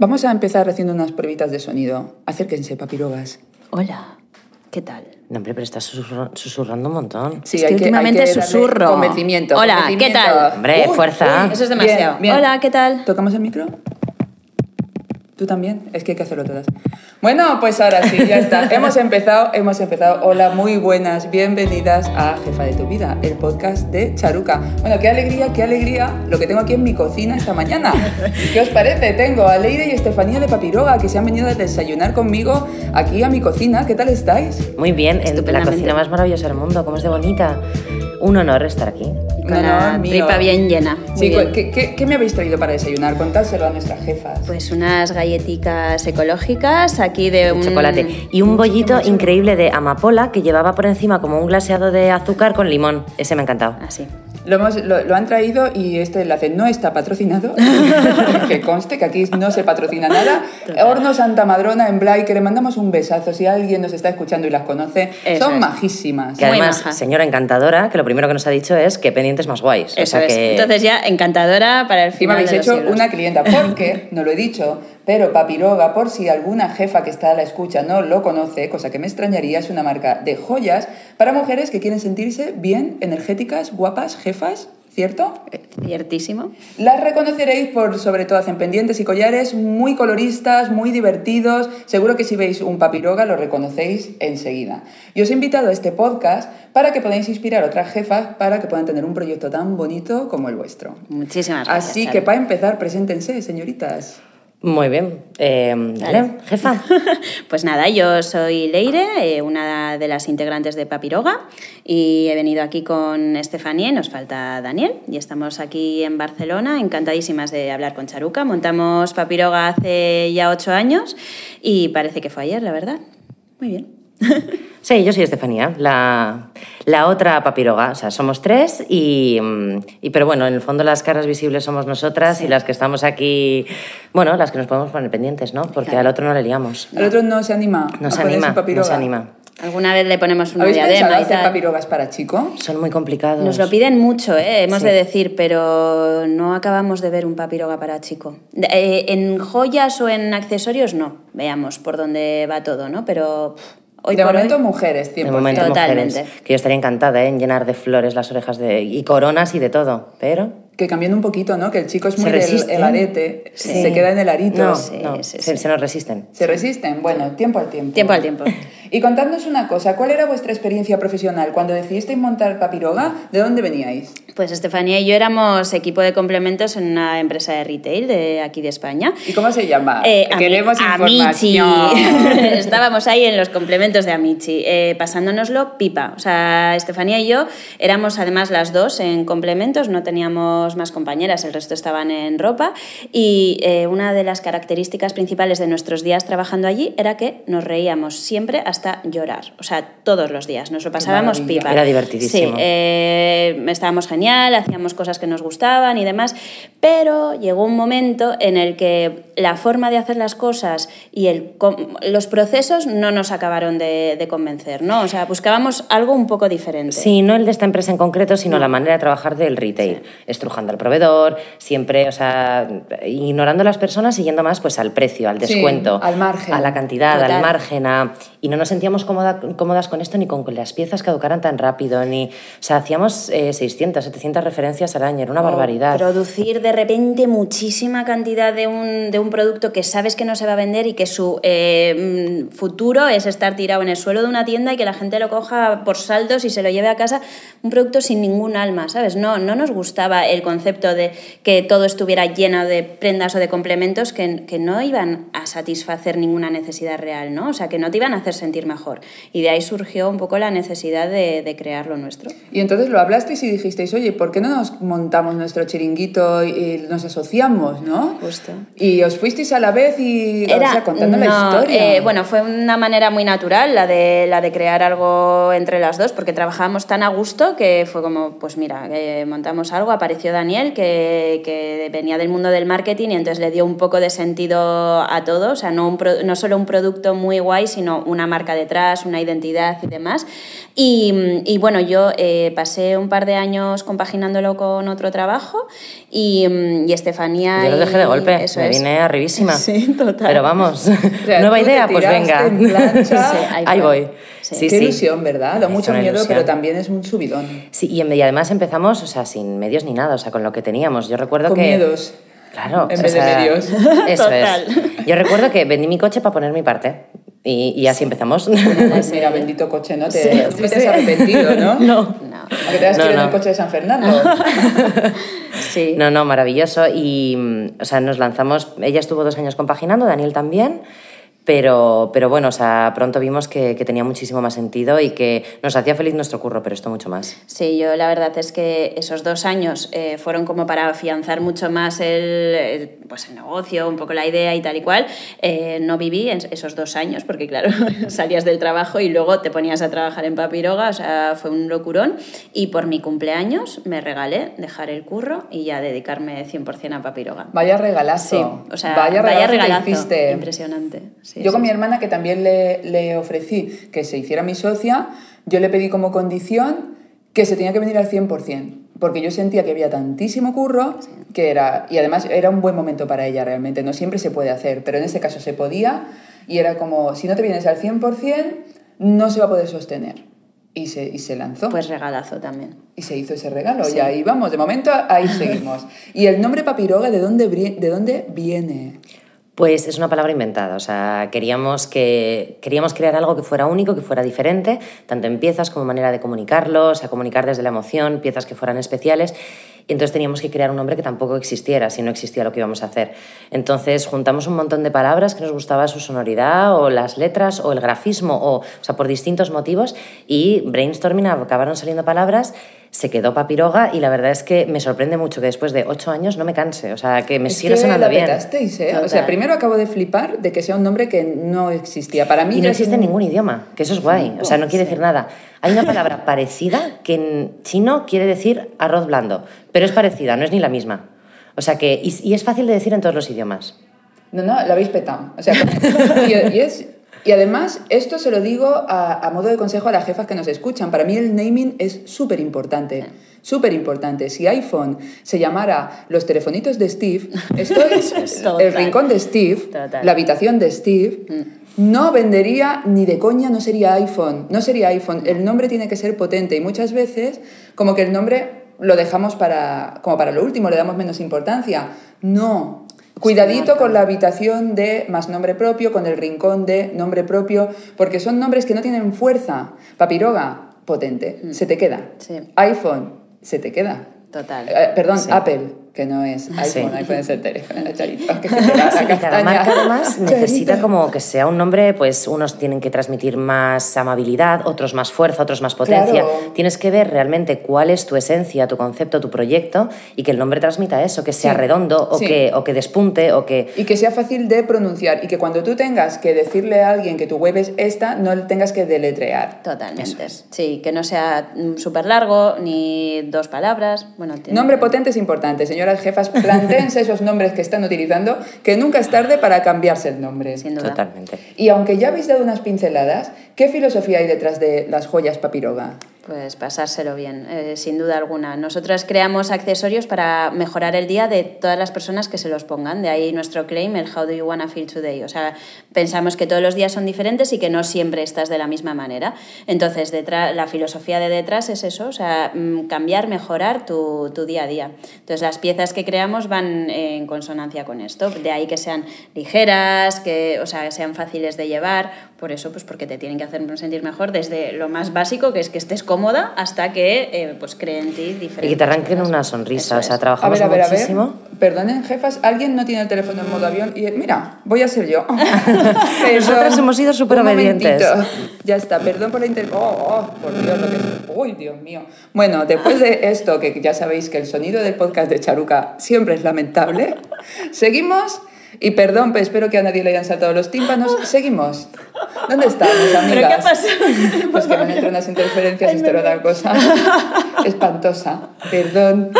Vamos a empezar haciendo unas pruebitas de sonido. Acérquense, papirogas. Hola, ¿qué tal? No, hombre, pero estás susurra- susurrando un montón. Sí, Es que últimamente darle susurro. Convencimiento. Hola, convencimiento. ¿qué tal? Hombre, fuerza. Eso es demasiado. Bien, bien. Hola, ¿qué tal? ¿Tocamos el micro? ¿Tú también? Es que hay que hacerlo todas. Bueno, pues ahora sí, ya está. hemos empezado, hemos empezado. Hola, muy buenas, bienvenidas a Jefa de tu Vida, el podcast de Charuca. Bueno, qué alegría, qué alegría lo que tengo aquí en mi cocina esta mañana. ¿Qué os parece? Tengo a Leire y Estefanía de Papiroga que se han venido a desayunar conmigo aquí a mi cocina. ¿Qué tal estáis? Muy bien, en la cocina más maravillosa del mundo, como es de bonita. Un honor estar aquí. Con No, la tripa bien llena. Sí, bien. ¿qué, qué, qué me habéis traído para desayunar? Contádselo a nuestras jefas. Pues unas galletitas ecológicas aquí de un... Chocolate. Y un bollito increíble de amapola que llevaba por encima como un glaseado de azúcar con limón. Ese me ha encantado. Así. Lo, hemos- lo- lo han traído y este enlace no está patrocinado. que conste que aquí no se patrocina nada. Horno Santa Madrona en Blay, que le mandamos un besazo. Si alguien nos está escuchando y las conoce, Eso son es. majísimas. Que además, maja. señora encantadora, que lo primero que nos ha dicho es que pendientes más guays. Eso o sea es. que... Entonces ya encantadora para el Y me final habéis de los hecho una clienta, porque, no lo he dicho, pero Papiroga, por si alguna jefa que está a la escucha no lo conoce, cosa que me extrañaría, es una marca de joyas para mujeres que quieren sentirse bien, energéticas, guapas, jefas, ¿cierto? Ciertísimo. Las reconoceréis por, sobre todo, hacen pendientes y collares muy coloristas, muy divertidos. Seguro que si veis un papiroga lo reconocéis enseguida. Y os he invitado a este podcast para que podáis inspirar a otras jefas para que puedan tener un proyecto tan bonito como el vuestro. Muchísimas gracias. Así que para empezar, preséntense, señoritas. Muy bien. Eh, dale, jefa. Pues nada, yo soy Leire, eh, una de las integrantes de Papiroga, y he venido aquí con Estefanía y nos falta Daniel. Y estamos aquí en Barcelona, encantadísimas de hablar con Charuca. Montamos Papiroga hace ya ocho años y parece que fue ayer, la verdad. Muy bien. Sí, yo soy Estefanía, la, la otra papiroga. O sea, somos tres, y, y- pero bueno, en el fondo las caras visibles somos nosotras y las que estamos aquí, bueno, las que nos podemos poner pendientes, ¿no? Porque Claro. al otro no le liamos. El otro no se anima. No a anima, no se anima. Alguna vez le ponemos una ¿Habéis pensado diadema y hacer papirogas para chico? Son muy complicados. Nos lo piden mucho, ¿eh? hemos Sí. de decir, pero no acabamos de ver un papiroga para chico. Eh, en joyas o en accesorios no, veamos por dónde va todo, ¿no? Pero pff, hoy de por momento, hoy, mujeres, 100%. De momento, Totalmente. mujeres. Que yo estaría encantada ¿eh? en llenar de flores las orejas de, y coronas y de todo, pero... Que cambiando un poquito, ¿no? Que el chico es muy del el arete, Sí. se queda en el arito. No, Sí, no, sí, se, sí. se nos resisten. ¿Se resisten? Bueno, tiempo al tiempo. Tiempo al tiempo. Y contadnos una cosa, ¿cuál era vuestra experiencia profesional? Cuando decidisteis montar Papiroga, ¿de dónde veníais? Pues Estefanía y yo éramos equipo de complementos en una empresa de retail de aquí de España. ¿Y cómo se llama? Eh, Queremos Amici. información. Estábamos ahí en los complementos de Amici, eh, pasándonoslo pipa. O sea, Estefanía y yo éramos además las dos en complementos, no teníamos más compañeras, el resto estaban en ropa. Y eh, una de las características principales de nuestros días trabajando allí era que nos reíamos siempre hasta llorar. O sea, todos los días. Nos lo pasábamos pipa. Era divertidísimo. Sí, eh, estábamos genial, hacíamos cosas que nos gustaban y demás, pero llegó un momento en el que la forma de hacer las cosas y el, los procesos no nos acabaron de, de convencer, ¿no? O sea, buscábamos algo un poco diferente. Sí, no el de esta empresa en concreto, sino la manera de trabajar del retail. Estrujando al proveedor, siempre, o sea, ignorando a las personas y yendo más pues al precio, al Sí, descuento. al margen. A la cantidad, Total. al margen. a- y no nos sentíamos cómoda- cómodas con esto ni con que las piezas caducaran tan rápido. ni O sea, hacíamos eh, 600, 700 referencias al año, era una barbaridad. Producir de repente muchísima cantidad de un, de un producto que sabes que no se va a vender y que su eh, mm, futuro es estar tirado en el suelo de una tienda y que la gente lo coja por saldos y se lo lleve a casa. Un producto sin ningún alma, ¿sabes? No, no nos gustaba el concepto de que todo estuviera lleno de prendas o de complementos que, que no iban a satisfacer ninguna necesidad real, ¿no? O sea, que no te iban a hacer sentir mejor. Y de ahí surgió un poco la necesidad de, de crear lo nuestro. Y entonces lo hablasteis y dijisteis, oye, ¿por qué no nos montamos nuestro chiringuito y nos asociamos, no? Justo. Y os fuisteis a la vez y, o sea, contando la no, historia. eh, bueno, fue una manera muy natural la de, la de crear algo entre las dos, porque trabajábamos tan a gusto que fue como, pues mira, eh, montamos algo, apareció Daniel, que, que venía del mundo del marketing y entonces le dio un poco de sentido a todo, o sea, no, un pro- no solo un producto muy guay, sino una marca detrás, una identidad y demás. Y, y bueno, yo eh, pasé un par de años compaginándolo con otro trabajo y, mm, y Estefanía... Yo lo dejé de golpe, eso me es. vine. Arribísima. Sí, total. Pero vamos, sea, nueva idea, pues venga. en plancha. Sí, ahí ahí, voy. Sí. Sí, Qué sí. ilusión, ¿verdad? Da Es mucho una miedo, ilusión. pero también es un subidón. Sí, y, y además empezamos, o sea, sin medios ni nada, o sea, con lo que teníamos. Yo recuerdo Con que... miedos. Claro, En o vez de sea, medios. Eso Total. es. Yo recuerdo que vendí mi coche para poner mi parte. Y, y así empezamos. Mira, bendito coche, ¿no? Te, no te has arrepentido, ¿no? no. No. Aunque te has No, no. el coche de San Fernando. Sí. No, no, maravilloso. Y, o sea, nos lanzamos. Ella estuvo dos años compaginando, Daniel también. Pero, pero bueno, o sea, pronto vimos que, que tenía muchísimo más sentido y que nos hacía feliz nuestro curro, pero esto mucho más. Sí, yo la verdad es que esos dos años eh, fueron como para afianzar mucho más el, el, pues el negocio, un poco la idea y tal y cual. Eh, no viví en esos dos años porque, claro, salías del trabajo y luego te ponías a trabajar en Papiroga, o sea, fue un locurón. Y por mi cumpleaños me regalé dejar el curro y ya dedicarme 100% a Papiroga. Vaya regalazo. Sí, o sea, vaya vaya, regalazo, que hiciste. Impresionante. Sí, yo sí, con mi hermana, que también le, le ofrecí que se hiciera mi socia, yo le pedí como condición que se tenía que venir al 100%, porque yo sentía que había tantísimo curro que era, y además era un buen momento para ella realmente, no siempre se puede hacer, pero en este caso se podía, y era como, si no te vienes al 100%, no se va a poder sostener. Y se, y se lanzó. Pues regalazo también. Y se hizo ese regalo, Sí. y ahí vamos, de momento ahí seguimos. ¿Y el nombre papiroga de dónde, de dónde viene? Pues es una palabra inventada, o sea, queríamos, que, queríamos crear algo que fuera único, que fuera diferente, tanto en piezas como manera de comunicarlo, o sea, comunicar desde la emoción, piezas que fueran especiales. Y entonces teníamos que crear un nombre que tampoco existiera, si no existía lo que íbamos a hacer. Entonces juntamos un montón de palabras que nos gustaba su sonoridad, o las letras, o el grafismo, o, o sea, por distintos motivos, y brainstorming acabaron saliendo palabras se quedó papiroga y la verdad es que me sorprende mucho que después de ocho años no me canse, o sea, que me Es siga que sonando la bien. petasteis, ¿eh? O sea, primero acabo de flipar de que sea un nombre que no existía. Para mí Y no existe un- ningún idioma, que eso es guay. O sea, no quiere decir nada. Hay una palabra parecida que en chino quiere decir arroz blando, pero es parecida, no es ni la misma. O sea que, y, y es fácil de decir en todos los idiomas. No, no, la habéis petado. O sea, y, y es, y además, esto se lo digo a, a modo de consejo a las jefas que nos escuchan. Para mí el naming es súper importante. Súper importante. Si iPhone se llamara los telefonitos de Steve, esto es Total. el rincón de Steve, Total. la habitación de Steve, no vendería ni de coña, no sería iPhone. No sería iPhone. El nombre tiene que ser potente y muchas veces como que el nombre lo dejamos para, como para lo último, le damos menos importancia. No. Cuidadito con la habitación de más nombre propio, con el rincón de nombre propio, porque son nombres que no tienen fuerza. Papiroga, potente, se te queda. Sí. iPhone, se te queda. Total. Eh, perdón, Sí. Apple, que no es Sí. iPhone, iPhone es el teléfono, que se la Sí, y cada marca además necesita como que sea un nombre, pues unos tienen que transmitir más amabilidad, otros más fuerza, otros más potencia. Claro. Tienes que ver realmente cuál es tu esencia, tu concepto, tu proyecto y que el nombre transmita eso, que sea Sí, redondo o, sí. que, o que despunte o que... Y que sea fácil de pronunciar y que cuando tú tengas que decirle a alguien que tu web es esta, no le tengas que deletrear. Totalmente. Sí, que no sea súper largo ni dos palabras. Bueno, tiene- Nombre potente es importante, señoras jefas, plantéense esos nombres que están utilizando, que nunca es tarde para cambiarse el nombre. Sin duda. Totalmente. Y aunque ya habéis dado unas pinceladas, ¿qué filosofía hay detrás de las joyas papiroga? Pues pasárselo bien, eh, sin duda alguna. Nosotras creamos accesorios para mejorar el día de todas las personas que se los pongan. De ahí nuestro claim, el How do you wanna feel today? O sea, pensamos que todos los días son diferentes y que no siempre estás de la misma manera. Entonces, detrás, la filosofía de detrás es eso, o sea, mm, cambiar, mejorar tu, tu día a día. Entonces, las piezas que creamos van en consonancia con esto. De ahí que sean ligeras, que, o sea, sean fáciles de llevar. Por eso, pues porque te tienen que hacer sentir mejor desde lo más básico, que es que estés cómoda, hasta que eh, pues creen en ti diferentes Y que te arranquen una sonrisa, Eso o sea, es. A trabajamos ver, a ver, a ver. muchísimo. Perdonen, jefas, alguien no tiene el teléfono en modo avión y mira, voy a ser yo. Nosotras hemos sido súper obedientes. Ya está, perdón por la inter... Oh, oh, por Dios, lo que es... Uy, Dios mío. Bueno, después de esto, que ya sabéis que el sonido del podcast de Charuca siempre es lamentable, seguimos... Y perdón, pero espero que a nadie le hayan saltado los tímpanos. Seguimos. ¿Dónde estamos, amigas? ¿Pero qué ha pasado? Pues que me han entrado unas interferencias, esto era una cosa espantosa. Perdón,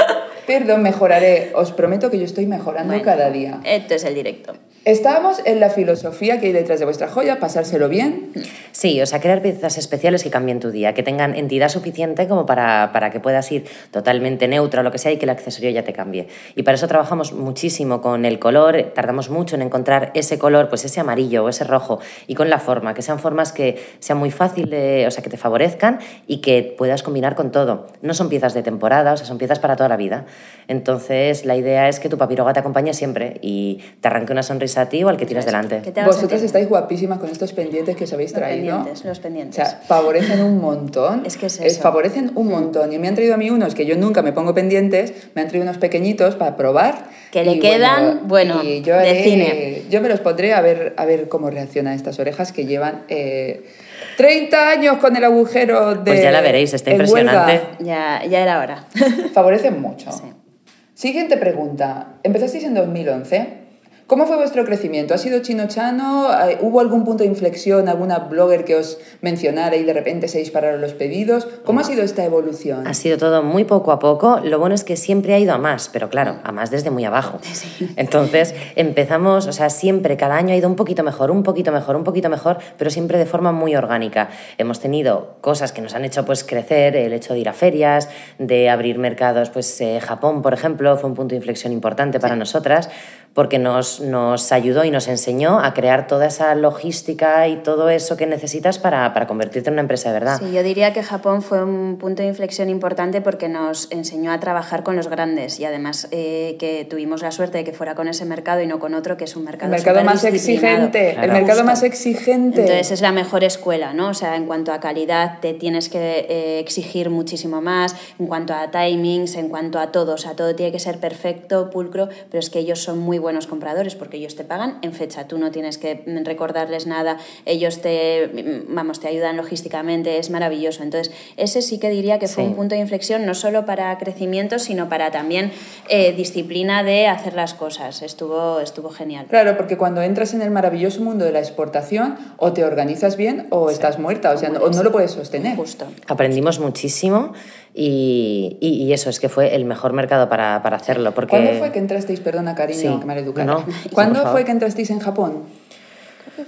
perdón, mejoraré. Os prometo que yo estoy mejorando Bueno, cada día. Esto es el directo. Estábamos en la filosofía que hay detrás de vuestra joya, pasárselo bien. Sí, o sea, crear piezas especiales que cambien tu día, que tengan entidad suficiente como para, para que puedas ir totalmente neutro o lo que sea y que el accesorio ya te cambie. Y para eso trabajamos muchísimo con el color, tardamos mucho en encontrar ese color, pues ese amarillo o ese rojo, y con la forma, que sean formas que sean muy fácil de, o sea, que te favorezcan y que puedas combinar con todo. No son piezas de temporada, o sea, son piezas para toda la vida. Entonces, la idea es que tu papiroga te acompañe siempre y te arranque una sonrisa a ti o al que tiras delante. Que sentir- estáis guapísimas con estos pendientes que os habéis Los traído. pendientes, los pendientes. O sea, favorecen un montón. Es que es Eh, eso. Mm. Favorecen un montón. Y me han traído a mí unos que yo nunca me pongo pendientes, me han traído unos pequeñitos para probar. Que le Y quedan, bueno, y yo de cine. Yo me los pondré a ver, a ver cómo reaccionan estas orejas que llevan eh, 30 años con el agujero de. Pues ya la veréis, está impresionante. Ya, ya era hora. Favorecen mucho. Sí. Siguiente pregunta. Empezasteis en 2011. ¿Cómo fue vuestro crecimiento? ¿Ha sido chino chano? Eh, ¿Hubo algún punto de inflexión, alguna blogger que os mencionara y de repente se dispararon los pedidos? ¿Cómo ha sido esta evolución? Ha sido todo muy poco a poco. Lo bueno es que siempre ha ido a más, pero claro, a más desde muy abajo. Entonces empezamos, o sea, siempre, cada año ha ido un poquito mejor, un poquito mejor, un poquito mejor, pero siempre de forma muy orgánica. Hemos tenido cosas que nos han hecho pues crecer, el hecho de ir a ferias, de abrir mercados, pues eh, Japón, por ejemplo, fue un punto de inflexión importante para nosotras porque nos, nos ayudó y nos enseñó a crear toda esa logística y todo eso que necesitas para, para convertirte en una empresa de verdad. Sí, yo diría que Japón fue un punto de inflexión importante porque nos enseñó a trabajar con los grandes y además eh, que tuvimos la suerte de que fuera con ese mercado y no con otro que es un El mercado mercado más exigente. El Claro. mercado Justo. más exigente. Entonces es la mejor escuela, ¿no? O sea, en cuanto a calidad te tienes que eh, exigir muchísimo más, en cuanto a timings, en cuanto a todo, o sea, todo tiene que ser perfecto, pulcro, pero es que ellos son muy buenos compradores porque ellos te pagan en fecha, tú no tienes que recordarles nada, ellos te, vamos, te ayudan logísticamente, es maravilloso. Entonces, ese sí que diría que fue Sí. un punto de inflexión no solo para crecimiento, sino para también eh, disciplina de hacer las cosas. Estuvo, estuvo genial. Claro, porque cuando entras en el maravilloso mundo de la exportación, o te organizas bien o estás muerta, o sea, no, o no lo puedes sostener. Justo. Aprendimos muchísimo y, y- y eso es que fue el mejor mercado para, para hacerlo. Porque ¿Cuándo fue que entrasteis, perdona cariño, Sí. que me educado. No, no. ¿Cuándo fue que entrasteis en Japón?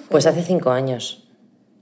Pues hace cinco años.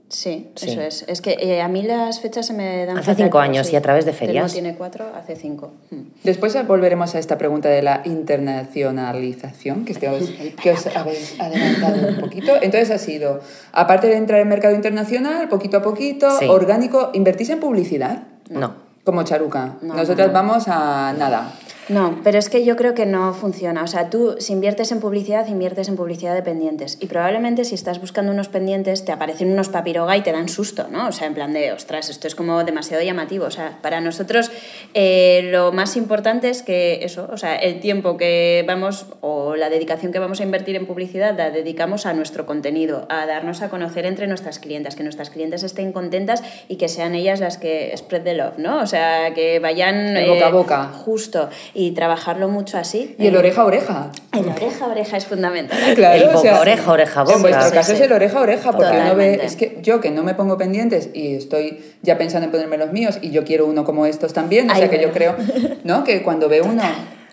Sí, Sí. eso es. Es que eh, a mí las fechas se me dan. Hace fatal, cinco años sí. y a través de Telmo ferias. tiene cuatro, hace cinco. Mm. Después volveremos a esta pregunta de la internacionalización, que, os, que os habéis adelantado un poquito. Entonces ha sido, aparte de entrar en mercado internacional, poquito a poquito, Sí. orgánico, ¿invertís en publicidad? No. Como Charuca. No, Nosotras no, no. vamos a nada. No, pero es que yo creo que no funciona. O sea, tú si inviertes en publicidad, inviertes en publicidad de pendientes. Y probablemente si estás buscando unos pendientes, te aparecen unos papiroga y te dan susto, ¿no? O sea, en plan de, ostras, esto es como demasiado llamativo. O sea, para nosotros eh, lo más importante es que eso, o sea, el tiempo que vamos o la dedicación que vamos a invertir en publicidad la dedicamos a nuestro contenido, a darnos a conocer entre nuestras clientas, que nuestras clientes estén contentas y que sean ellas las que spread the love, ¿no? O sea, que vayan... El boca a eh, boca. Justo, y trabajarlo mucho así. Y el Eh, oreja a oreja. El oreja a oreja es fundamental. Claro, El o boca sea, a oreja, oreja boca. En vuestro Sí, caso sí. es el oreja a oreja, porque uno ve, Totalmente. es que yo que no me pongo pendientes y estoy ya pensando en ponerme los míos y yo quiero uno como estos también, o Ay, sea que yo creo, ¿no? Que cuando ve uno,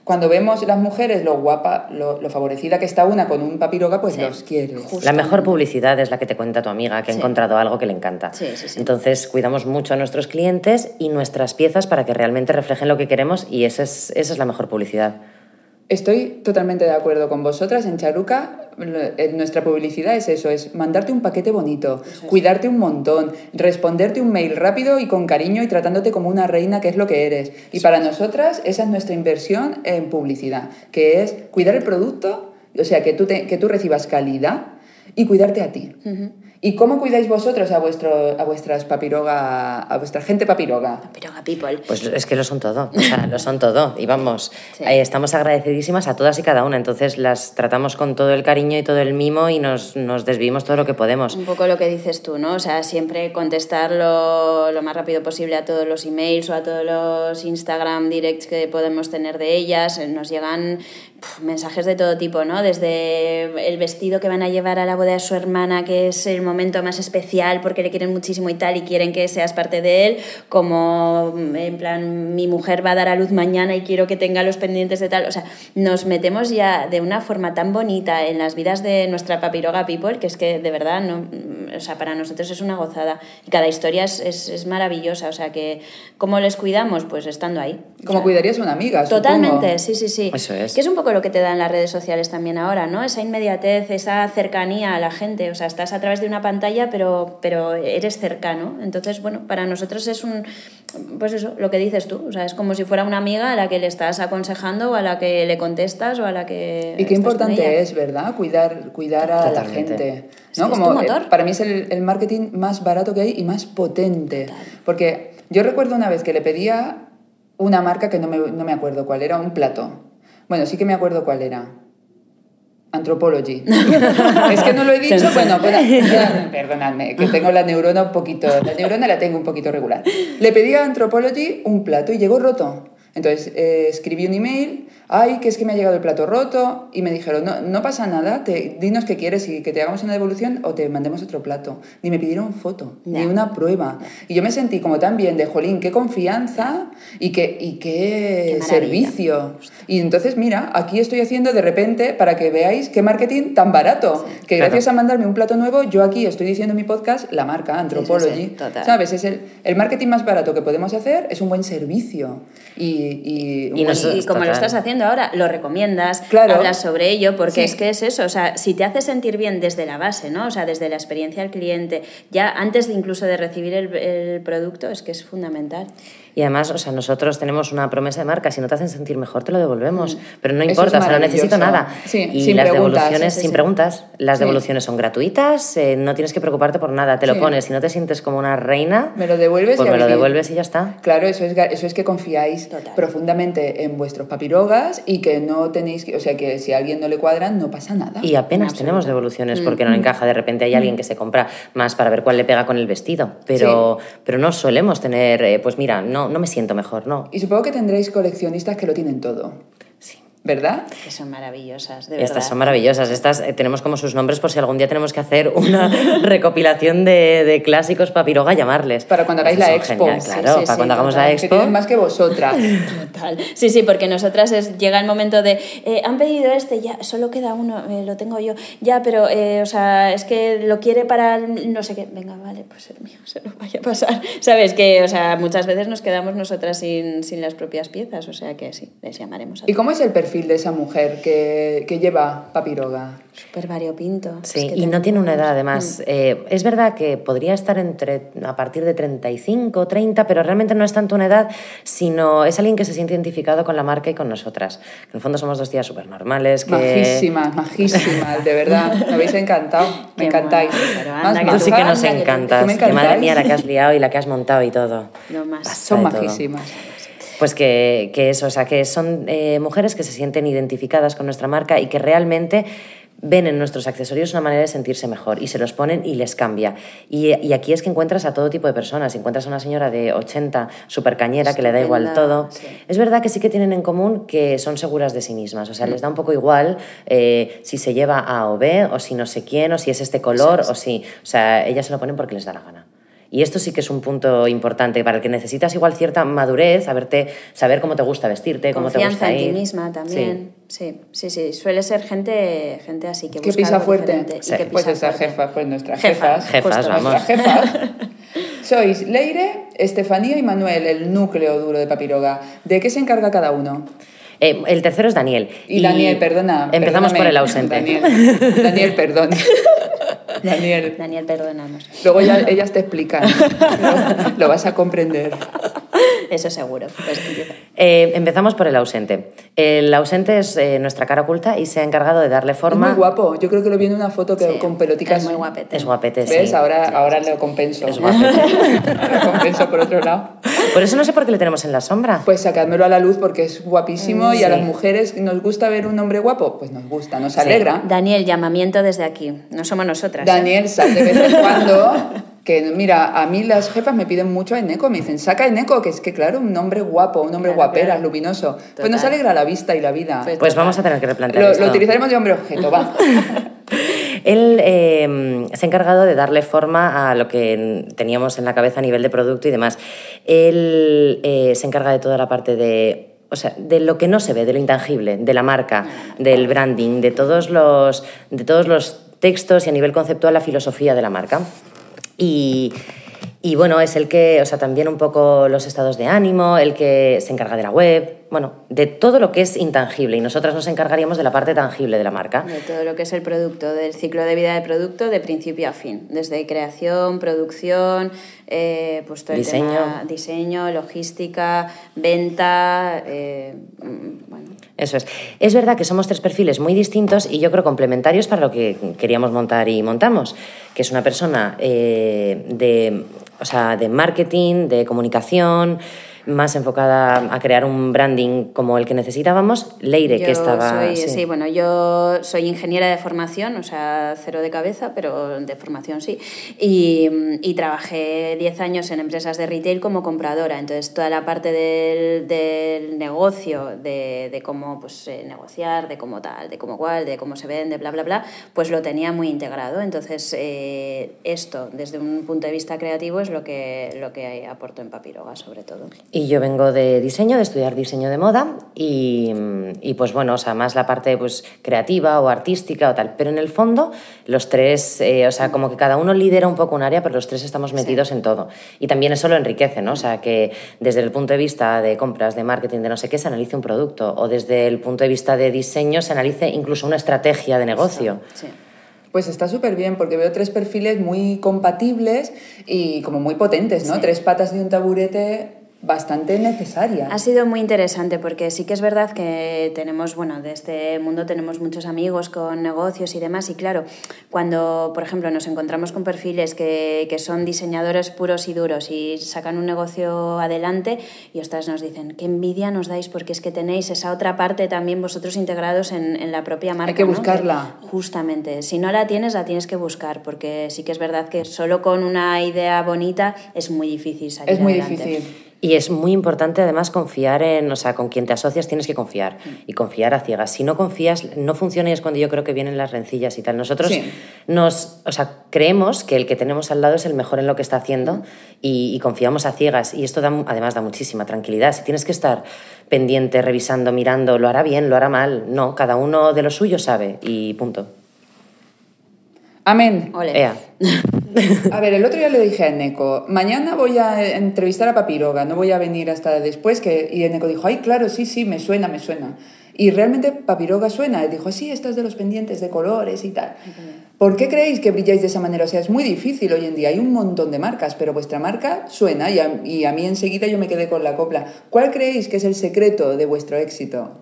cuando vemos las mujeres lo guapa, lo, lo favorecida que está una con un papiroga, pues Sí. los quieres. Justo. La mejor publicidad es la que te cuenta tu amiga, que ha encontrado algo que le encanta. Sí, sí, sí. Entonces, cuidamos mucho a nuestros clientes y nuestras piezas para que realmente reflejen lo que queremos y esa es, esa es la mejor publicidad. Estoy totalmente de acuerdo con vosotras. En Charuca, eh, nuestra publicidad es eso, es mandarte un paquete bonito, cuidarte un montón, responderte un mail rápido y con cariño y tratándote como una reina, que es lo que eres. Y para nosotras, esa es nuestra inversión en publicidad, que es cuidar el producto, o sea, que tú, te- que tú recibas calidad y cuidarte a ti. ¿Y cómo cuidáis vosotros a, vuestro, a vuestras papiroga, a vuestra gente papiroga? Papiroga people. Pues es que lo son todo, o sea, lo son todo. Y vamos, Sí. eh, estamos agradecidísimas a todas y cada una. Entonces las tratamos con todo el cariño y todo el mimo y nos, nos desvivimos todo lo que podemos. Un poco lo que dices tú, ¿no? O sea, siempre contestar lo, lo más rápido posible a todos los emails o a todos los Instagram directs que podemos tener de ellas. Nos llegan mensajes de todo tipo, ¿no? Desde el vestido que van a llevar a la boda de su hermana, que es el momento más especial porque le quieren muchísimo y tal, y quieren que seas parte de él, como en plan, mi mujer va a dar a luz mañana y quiero que tenga los pendientes de tal. O sea, nos metemos ya de una forma tan bonita en las vidas de nuestra papiroga people que es que de verdad, no, o sea, para nosotros es una gozada. Y cada historia es, es, es maravillosa. O sea, que ¿cómo les cuidamos? Pues estando ahí. Como cuidarías a una amiga. Totalmente, sí, sí, sí. Eso es. Que es un poco lo que te dan las redes sociales también ahora, ¿no? Esa inmediatez, esa cercanía a la gente. O sea, estás a través de una pantalla, pero, pero eres cercano. Entonces, bueno, para nosotros es un. Pues eso, lo que dices tú. O sea, es como si fuera una amiga a la que le estás aconsejando o a la que le contestas o a la que. Y qué importante es, ¿verdad? Cuidar, cuidar a la Totalmente. gente. Es ¿no? es Como, tu motor. eh, para mí es el, el marketing más barato que hay y más potente. Porque yo recuerdo una vez que le pedía una marca que no me, no me acuerdo cuál era, un plato. Bueno, sí que me acuerdo cuál era. Anthropology. es que no lo he dicho, bueno, ya, perdonadme, que tengo la neurona un poquito, la neurona la tengo un poquito regular. Le pedí a Anthropology un plato y llegó roto. Entonces eh, escribí un email, ay, que es que me ha llegado el plato roto, y me dijeron, no, no pasa nada, te, dinos qué quieres y que te hagamos una devolución o te mandemos otro plato. Ni me pidieron foto, ni una prueba. Y yo me sentí como tan bien de, jolín, qué confianza y qué, y qué, Qué servicio. Y entonces, mira, aquí estoy haciendo de repente, para que veáis qué marketing tan barato, que Claro. gracias a mandarme un plato nuevo, yo aquí estoy diciendo en mi podcast la marca Anthropology. Sí, sí, sí, total. ¿Sabes? Es el, el marketing más barato que podemos hacer, es un buen servicio. Y, y, un Y buen- Y como lo Total. estás haciendo ahora, lo recomiendas, Claro. hablas sobre ello, porque Sí. es que es eso, o sea, si te hace sentir bien desde la base, ¿no? O sea, desde la experiencia del cliente, ya antes de incluso de recibir el, el producto, es que es fundamental. Y además, o sea, nosotros tenemos una promesa de marca, si no te hacen sentir mejor, te lo devolvemos. Pero no importa, es o sea, no necesito nada. Sí, y sin las devoluciones, sí, sí, sin preguntas, las devoluciones son gratuitas, eh, no tienes que preocuparte por nada. Te lo pones, si no te sientes como una reina, Me lo devuelves pues y me lo devuelves y ya está. Claro, eso es, eso es que confiáis Total. profundamente en vuestros papirogas y que no tenéis que, o sea, que si a alguien no le cuadran, no pasa nada. Y apenas En tenemos devoluciones porque Mm. no encaja. De repente hay alguien que se compra más para ver cuál le pega con el vestido. Pero, pero no solemos tener, eh, pues mira, no, no me siento mejor, no. Y supongo que tendréis coleccionistas que lo tienen todo. ¿Verdad? Que son maravillosas, de verdad. Estas son maravillosas. Estas eh, tenemos como sus nombres por si algún día tenemos que hacer una recopilación de, de clásicos papiroga, llamarles. Para cuando hagáis la expo. genial, claro, sí, para sí, cuando hagamos total. la Que expo. tienen más que vosotras. Total. Sí, sí, porque nosotras es- llega el momento de, eh, han pedido este, ya, solo queda uno, eh, lo tengo yo, ya, pero, o sea, es que lo quiere para el no sé qué, venga, vale, pues el mío se lo vaya a pasar. ¿Sabes? Que, o sea, muchas veces nos quedamos nosotras sin, sin las propias piezas, o sea que sí, les llamaremos a ¿Y cómo es el perfil de esa mujer que, que lleva papiroga? Súper variopinto. Sí, Es que y no tiene una edad además. Eh, es verdad que podría estar entre a partir de 35, 30, pero realmente no es tanto una edad, sino es alguien que se siente identificado con la marca y con nosotras. En el fondo somos dos tías súper normales. Que... Majísimas, majísimas, de verdad. Me habéis encantado, me Qué encantáis. Más Tú sí que nos encantas. que me Que madre mía la que has liado y la que has montado y todo. Lo más. Basta Son de todo. Pues que, que eso, o sea, que son eh, mujeres que se sienten identificadas con nuestra marca y que realmente ven en nuestros accesorios una manera de sentirse mejor y se los ponen y les cambia. Y, y aquí es que encuentras a todo tipo de personas. Encuentras a una señora de 80, súper cañera, que le da igual todo. sí. Es verdad que sí que tienen en común que son seguras de sí mismas. O sea, les da un poco igual eh, si se lleva A o B, o si no sé quién, o si es este color, o si... O sea, ellas se lo ponen porque les da la gana. Y esto sí que es un punto importante para el que necesitas igual cierta madurez, saberte, saber cómo te gusta vestirte, cómo te gusta en ti ir. misma también. Sí. sí, sí, Suele ser gente, gente así que ¿Qué busca pisa algo fuerte? y que Pues pisa esa fuerte. jefa, pues nuestras Jefas, jefas. Jefas, justo. vamos. Nuestras jefas. Sois Leire, Estefanía y Manuel, el núcleo duro de Papiroga. ¿De qué se encarga cada uno? Eh, el tercero es Daniel. Y, Daniel, perdona. Empezamos perdóname. por el ausente. Daniel, Daniel perdón. Daniel. Daniel, perdónanos. Luego ya, ellas te explican. Lo, lo vas a comprender. Eso seguro. Pues. Eh, empezamos por el ausente. El ausente es eh, nuestra cara oculta y se ha encargado de darle Es forma. muy guapo. Yo creo que lo vi en una foto que Sí, con peloticas. Es muy guapete. Es guapete, ¿Ves? sí. Ahora, ahora lo compenso. Es guapete. lo compenso por otro lado. Por eso no sé por qué le tenemos en la sombra. Pues sacádmelo a la luz porque es guapísimo y a sí. las mujeres nos gusta ver un hombre guapo. Pues nos gusta, nos alegra. Daniel, llamamiento desde aquí. No somos nosotras. ¿eh? Daniel sale de vez en cuando. Que mira, a mí las jefas me piden mucho a Eneco, me dicen, saca Eneco, que es que claro, un hombre guapo, un hombre Claro, guapera, claro. luminoso. Pues nos alegra la vista y la vida. Pues Pues vamos a tener que replantear lo, esto. lo utilizaremos de hombre objeto, va. Él eh, se ha encargado de darle forma a lo que teníamos en la cabeza a nivel de producto y demás. Él eh, se encarga de toda la parte de o sea, de lo que no se ve, de lo intangible, de la marca, del branding, de todos los, de todos los textos y a nivel conceptual la filosofía de la marca. Y, bueno, es el que, o sea, también un poco los estados de ánimo, el que se encarga de la web, bueno, de todo lo que es intangible y nosotras nos encargaríamos de la parte tangible de la marca. De todo lo que es el producto, del ciclo de vida del producto de principio a fin, desde creación, producción, eh, pues todo diseño. El tema, diseño, logística, venta, eh, bueno. Eso es. Es verdad que somos tres perfiles muy distintos y yo creo complementarios para lo que queríamos montar y montamos, que es una persona eh, de o sea, de marketing, de comunicación, más enfocada a crear un branding como el que necesitábamos. Leire, que estaba... Soy, sí. bueno, yo soy ingeniera de formación, o sea, cero de cabeza, pero de formación sí. Y, y trabajé 10 años en empresas de retail como compradora. Entonces, toda la parte del, del negocio, de, de cómo pues, eh, negociar, de cómo tal, de cómo cual, de cómo se vende, bla, bla, bla, pues lo tenía muy integrado. Entonces, eh, esto, desde un punto de vista creativo, es lo que, lo que aporto en Papiroga, sobre todo. Y yo vengo de diseño, de estudiar diseño de moda y, y, pues bueno, o sea, más la parte pues creativa o artística o tal. Pero en el fondo los tres, eh, o sea, como que cada uno lidera un poco un área, pero los tres estamos metidos sí. en todo. Y también eso lo enriquece, ¿no? O sea, que desde el punto de vista de compras, de marketing, de no sé qué, se analice un producto o desde el punto de vista de diseño se analice incluso una estrategia de negocio. Sí. Pues está súper bien porque veo tres perfiles muy compatibles y como muy potentes, ¿no? Sí. Tres patas de un taburete bastante necesaria. Ha sido muy interesante porque sí que es verdad que tenemos, bueno, de este mundo tenemos muchos amigos con negocios y demás y claro, cuando, por ejemplo, nos encontramos con perfiles que, que son diseñadores puros y duros y sacan un negocio adelante y ostras nos dicen, qué envidia nos dais porque es que tenéis esa otra parte también vosotros integrados en, en la propia marca. Hay que buscarla. ¿no? Que, justamente, si no la tienes, la tienes que buscar porque sí que es verdad que solo con una idea bonita es muy difícil salir Es muy adelante. difícil. Y es muy importante además confiar en, o sea, con quien te asocias tienes que confiar y confiar a ciegas. Si no confías, no funciona y es cuando yo creo que vienen las rencillas y tal. Nosotros Sí. nos, o sea, creemos que el que tenemos al lado es el mejor en lo que está haciendo y, y confiamos a ciegas y esto da, además da muchísima tranquilidad. Si tienes que estar pendiente, revisando, mirando, lo hará bien, lo hará mal, no, cada uno de lo suyo sabe y punto. Amén. Ole. Ea. A ver, el otro día le dije a Eneco, mañana voy a entrevistar a Papiroga, no voy a venir hasta después, que... y Eneco dijo, ay, claro, sí, sí, me suena, me suena. Y realmente Papiroga suena, y dijo, sí, estás de los pendientes de colores y tal. ¿Por qué creéis que brilláis de esa manera? O sea, es muy difícil hoy en día, hay un montón de marcas, pero vuestra marca suena y a, y a mí enseguida yo me quedé con la copla. ¿Cuál creéis que es el secreto de vuestro éxito?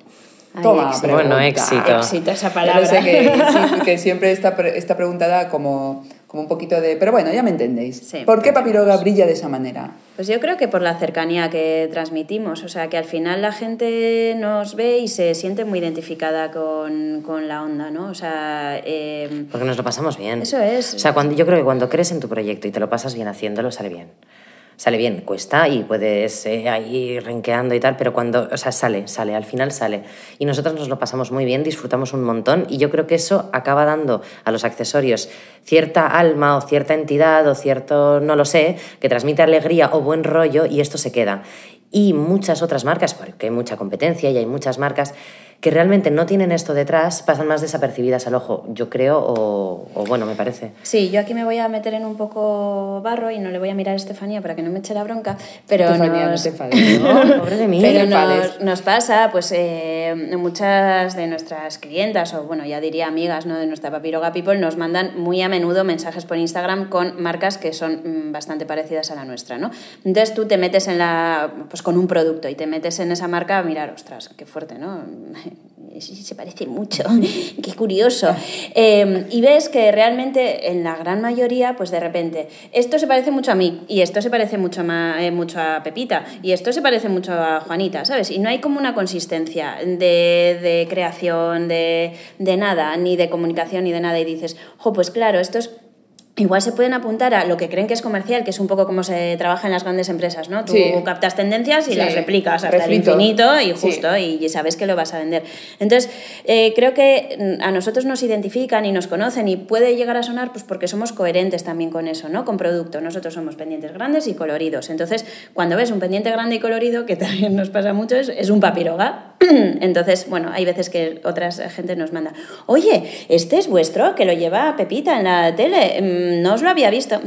Ay, Toma, éxito. pregunta. Bueno, éxito. Éxito, esa palabra. sé que, siempre esta, pre- esta pregunta da como, como un poquito de... Pero bueno, ya me entendéis. Sí, ¿Por qué. Papiroga brilla de esa manera? Pues yo creo que por la cercanía que transmitimos, o sea, que al final la gente nos ve y se siente muy identificada con, con la onda, ¿no? O sea, eh, Porque nos lo pasamos bien. Eso es. O sea, cuando, yo creo que cuando crees en tu proyecto y te lo pasas bien haciéndolo, sale bien. Sale bien, cuesta y puedes eh, ahí renqueando y tal, pero cuando, o sea, sale, sale, al final sale. Y nosotros nos lo pasamos muy bien, disfrutamos un montón y yo creo que eso acaba dando a los accesorios cierta alma o cierta entidad o cierto, no lo sé, que transmite alegría o buen rollo y esto se queda. Y muchas otras marcas, porque hay mucha competencia y hay muchas marcas que realmente no tienen esto detrás, pasan más desapercibidas al ojo, yo creo, o, o bueno, me parece. sí, yo aquí me voy a meter en un poco barro y no le voy a mirar a Estefanía para que no me eche la bronca, pero Estefanía, no nos, te enfades. No, pobre de mí. pero nos pasa, pues eh, muchas de nuestras clientas, o bueno, ya diría amigas ¿no? de nuestra Papiroga People, nos mandan muy a menudo mensajes por Instagram con marcas que son mm, bastante parecidas a la nuestra, ¿no? Entonces tú te metes en la, pues con un producto y te metes en esa marca a mirar, ostras, qué fuerte, ¿no? Se parece mucho, qué curioso. Eh, y ves que realmente en la gran mayoría, pues de repente, esto se parece mucho a mí, y esto se parece mucho a, eh, mucho a Pepita, y esto se parece mucho a Juanita, ¿sabes? Y no hay como una consistencia de, de creación, de, de nada, ni de comunicación, ni de nada, y dices, jo, pues claro, esto es Igual se pueden apuntar a lo que creen que es comercial, que es un poco como se trabaja en las grandes empresas, ¿no? Tú Sí. captas tendencias y Sí. las replicas hasta el infinito y Sí. justo, y sabes que lo vas a vender. Entonces, eh, creo que mm, a nosotros nos identifican y nos conocen y puede llegar a sonar pues porque somos coherentes también con eso, ¿no? Con producto. Nosotros somos pendientes grandes y coloridos. Entonces, cuando ves un pendiente grande y colorido, que también nos pasa mucho, es, es un papiroga. Entonces, bueno, hay veces que otras gente nos manda, oye, este es vuestro, que lo lleva Pepita en la tele, Mm, no os lo había visto.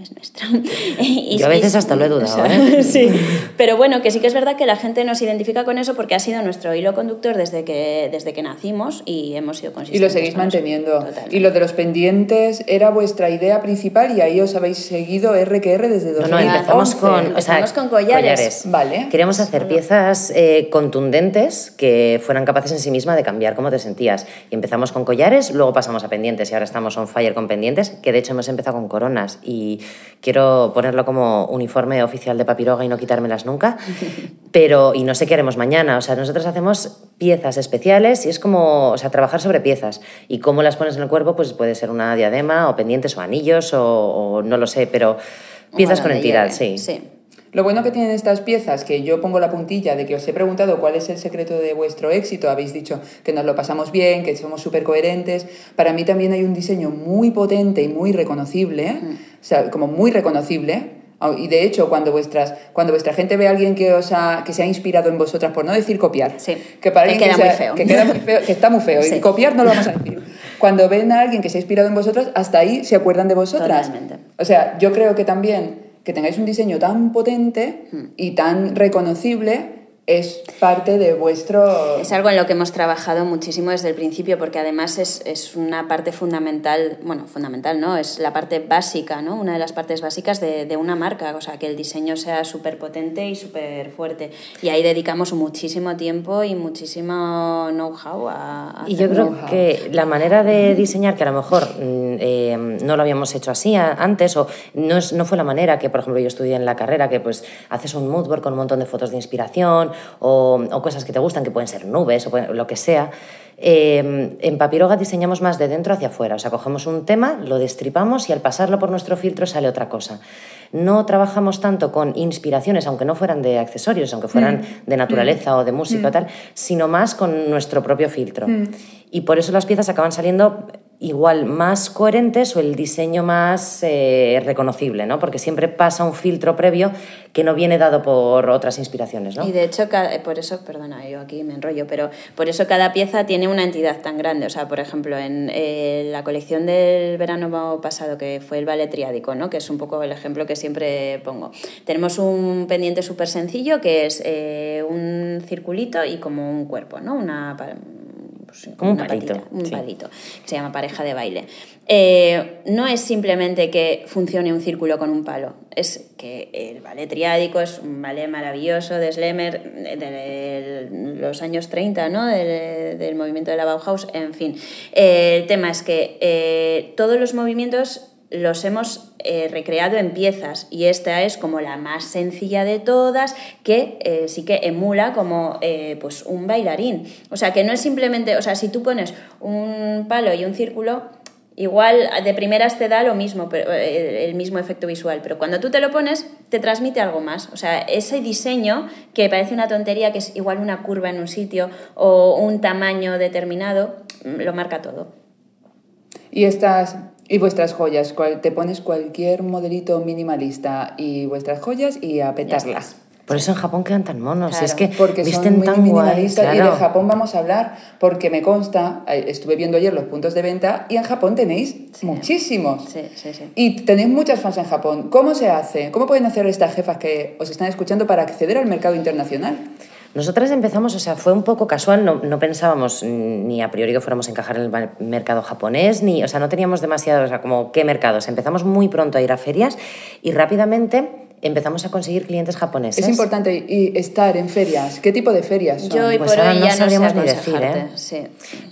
No, no es nuestro. Y- Yo a veces y- hasta lo he dudado, o sea, ¿eh? sí, pero bueno, que sí que es verdad que la gente nos identifica con eso porque ha sido nuestro hilo conductor desde que, desde que nacimos y hemos sido Y consistentes. lo seguís manteniendo. Totalmente. Y lo de los pendientes era vuestra idea principal y ahí os habéis seguido RQR desde No, 2011. no, empezamos con, o sea, Empezamos con collares. Vale. Queríamos hacer piezas eh, contundentes que fueran capaces en sí misma de cambiar cómo te sentías. Y empezamos con collares, luego pasamos a pendientes y ahora estamos on fire con pendientes, que de hecho hemos empezado con coronas y quiero ponerlo como uniforme oficial de papiroga y no quitármelas nunca. Pero, y no sé qué haremos mañana, o sea, nosotros hacemos piezas especiales y es como, o sea, trabajar sobre piezas. Y cómo las pones en el cuerpo, pues puede ser una diadema o pendientes o anillos o, o no lo sé, pero piezas Bueno, con entidad, lleve, sí. sí. Lo bueno que tienen estas piezas, que yo pongo la puntilla de que os he preguntado cuál es el secreto de vuestro éxito, habéis dicho que nos lo pasamos bien, que somos súper coherentes. Para mí también hay un diseño muy potente y muy reconocible, Mm. o sea, como muy reconocible. Ah, Y de hecho, cuando, vuestras, cuando vuestra gente ve a alguien que, os ha, que se ha inspirado en vosotras, por no decir copiar, Sí, que, para que alguien queda sea- muy feo. que queda muy feo, que está muy feo, Sí. y copiar no lo vamos a decir. Cuando ven a alguien que se ha inspirado en vosotras, hasta ahí se acuerdan de vosotras. Totalmente. O sea, yo creo que también que tengáis un diseño tan potente Hmm. y tan reconocible es parte de vuestro... Es algo en lo que hemos trabajado muchísimo desde el principio, porque además es, es una parte fundamental, bueno, fundamental, ¿no? Es la parte básica, ¿no? Una de las partes básicas de, de una marca, o sea, que el diseño sea súper potente y súper fuerte. Y ahí dedicamos muchísimo tiempo y muchísimo know-how a, a Y yo creo que la manera de diseñar, que a lo mejor mm, eh, no lo habíamos hecho así antes, o no, es, no fue la manera que, por ejemplo, yo estudié en la carrera, que pues haces un mood board con un montón de fotos de inspiración o, o cosas que te gustan, que pueden ser nubes o pueden- lo que sea. Eh, en Papiroga diseñamos más de dentro hacia afuera, o sea, cogemos un tema, lo destripamos y al pasarlo por nuestro filtro sale otra cosa. No trabajamos tanto con inspiraciones, aunque no fueran de accesorios, aunque fueran de naturaleza o de música o tal, sino más con nuestro propio filtro. Y por eso las piezas acaban saliendo igual más coherentes o el diseño más eh, reconocible, ¿no? Porque siempre pasa un filtro previo que no viene dado por otras inspiraciones, ¿no? Y de hecho, por eso, perdona, yo aquí me enrollo, pero por eso cada pieza tiene una entidad tan grande. O sea, por ejemplo, en eh, la colección del verano pasado, que fue el ballet triádico, ¿no? que es un poco el ejemplo que siempre pongo. Tenemos un pendiente súper sencillo que es eh, un circulito y como un cuerpo, ¿no? Una, pues Como un una palito, patita, un sí. palito, que se llama pareja de baile. Eh, no es simplemente que funcione un círculo con un palo, es que el ballet triádico es un ballet maravilloso de Schlemmer de los años 30, ¿no? del, del movimiento de la Bauhaus, en fin. Eh, el tema es que eh, todos los movimientos los hemos eh, recreado en piezas y esta es como la más sencilla de todas que eh, sí que emula como eh, pues un bailarín. O sea, que no es simplemente, o sea, si tú pones un palo y un círculo, igual de primeras te da lo mismo, pero, eh, el mismo efecto visual, pero cuando tú te lo pones te transmite algo más. O sea, ese diseño que parece una tontería, que es igual una curva en un sitio o un tamaño determinado, lo marca todo. Y estas y vuestras joyas, cual- te pones cualquier modelito minimalista y vuestras joyas y a petarlas. Por eso en Japón quedan tan monos. Claro. es que Porque visten son muy tan guay. minimalistas y de claro. Japón vamos a hablar porque me consta, eh, estuve viendo ayer los puntos de venta y en Japón tenéis muchísimos. Sí, sí, sí. Y tenéis muchas fans en Japón. ¿Cómo se hace? ¿Cómo pueden hacer estas jefas que os están escuchando para acceder al mercado internacional? Nosotras empezamos, o sea, fue un poco casual, no, no pensábamos ni a priori que fuéramos a encajar en el mercado japonés, ni, o sea, no teníamos demasiado, o sea, como qué mercados. Empezamos muy pronto a ir a ferias y rápidamente empezamos a conseguir clientes japoneses. Es importante y estar en ferias. ¿Qué tipo de ferias son? Yo hoy Pues por ahora hoy no ya no sé sabríamos ni decir, ¿eh? sí.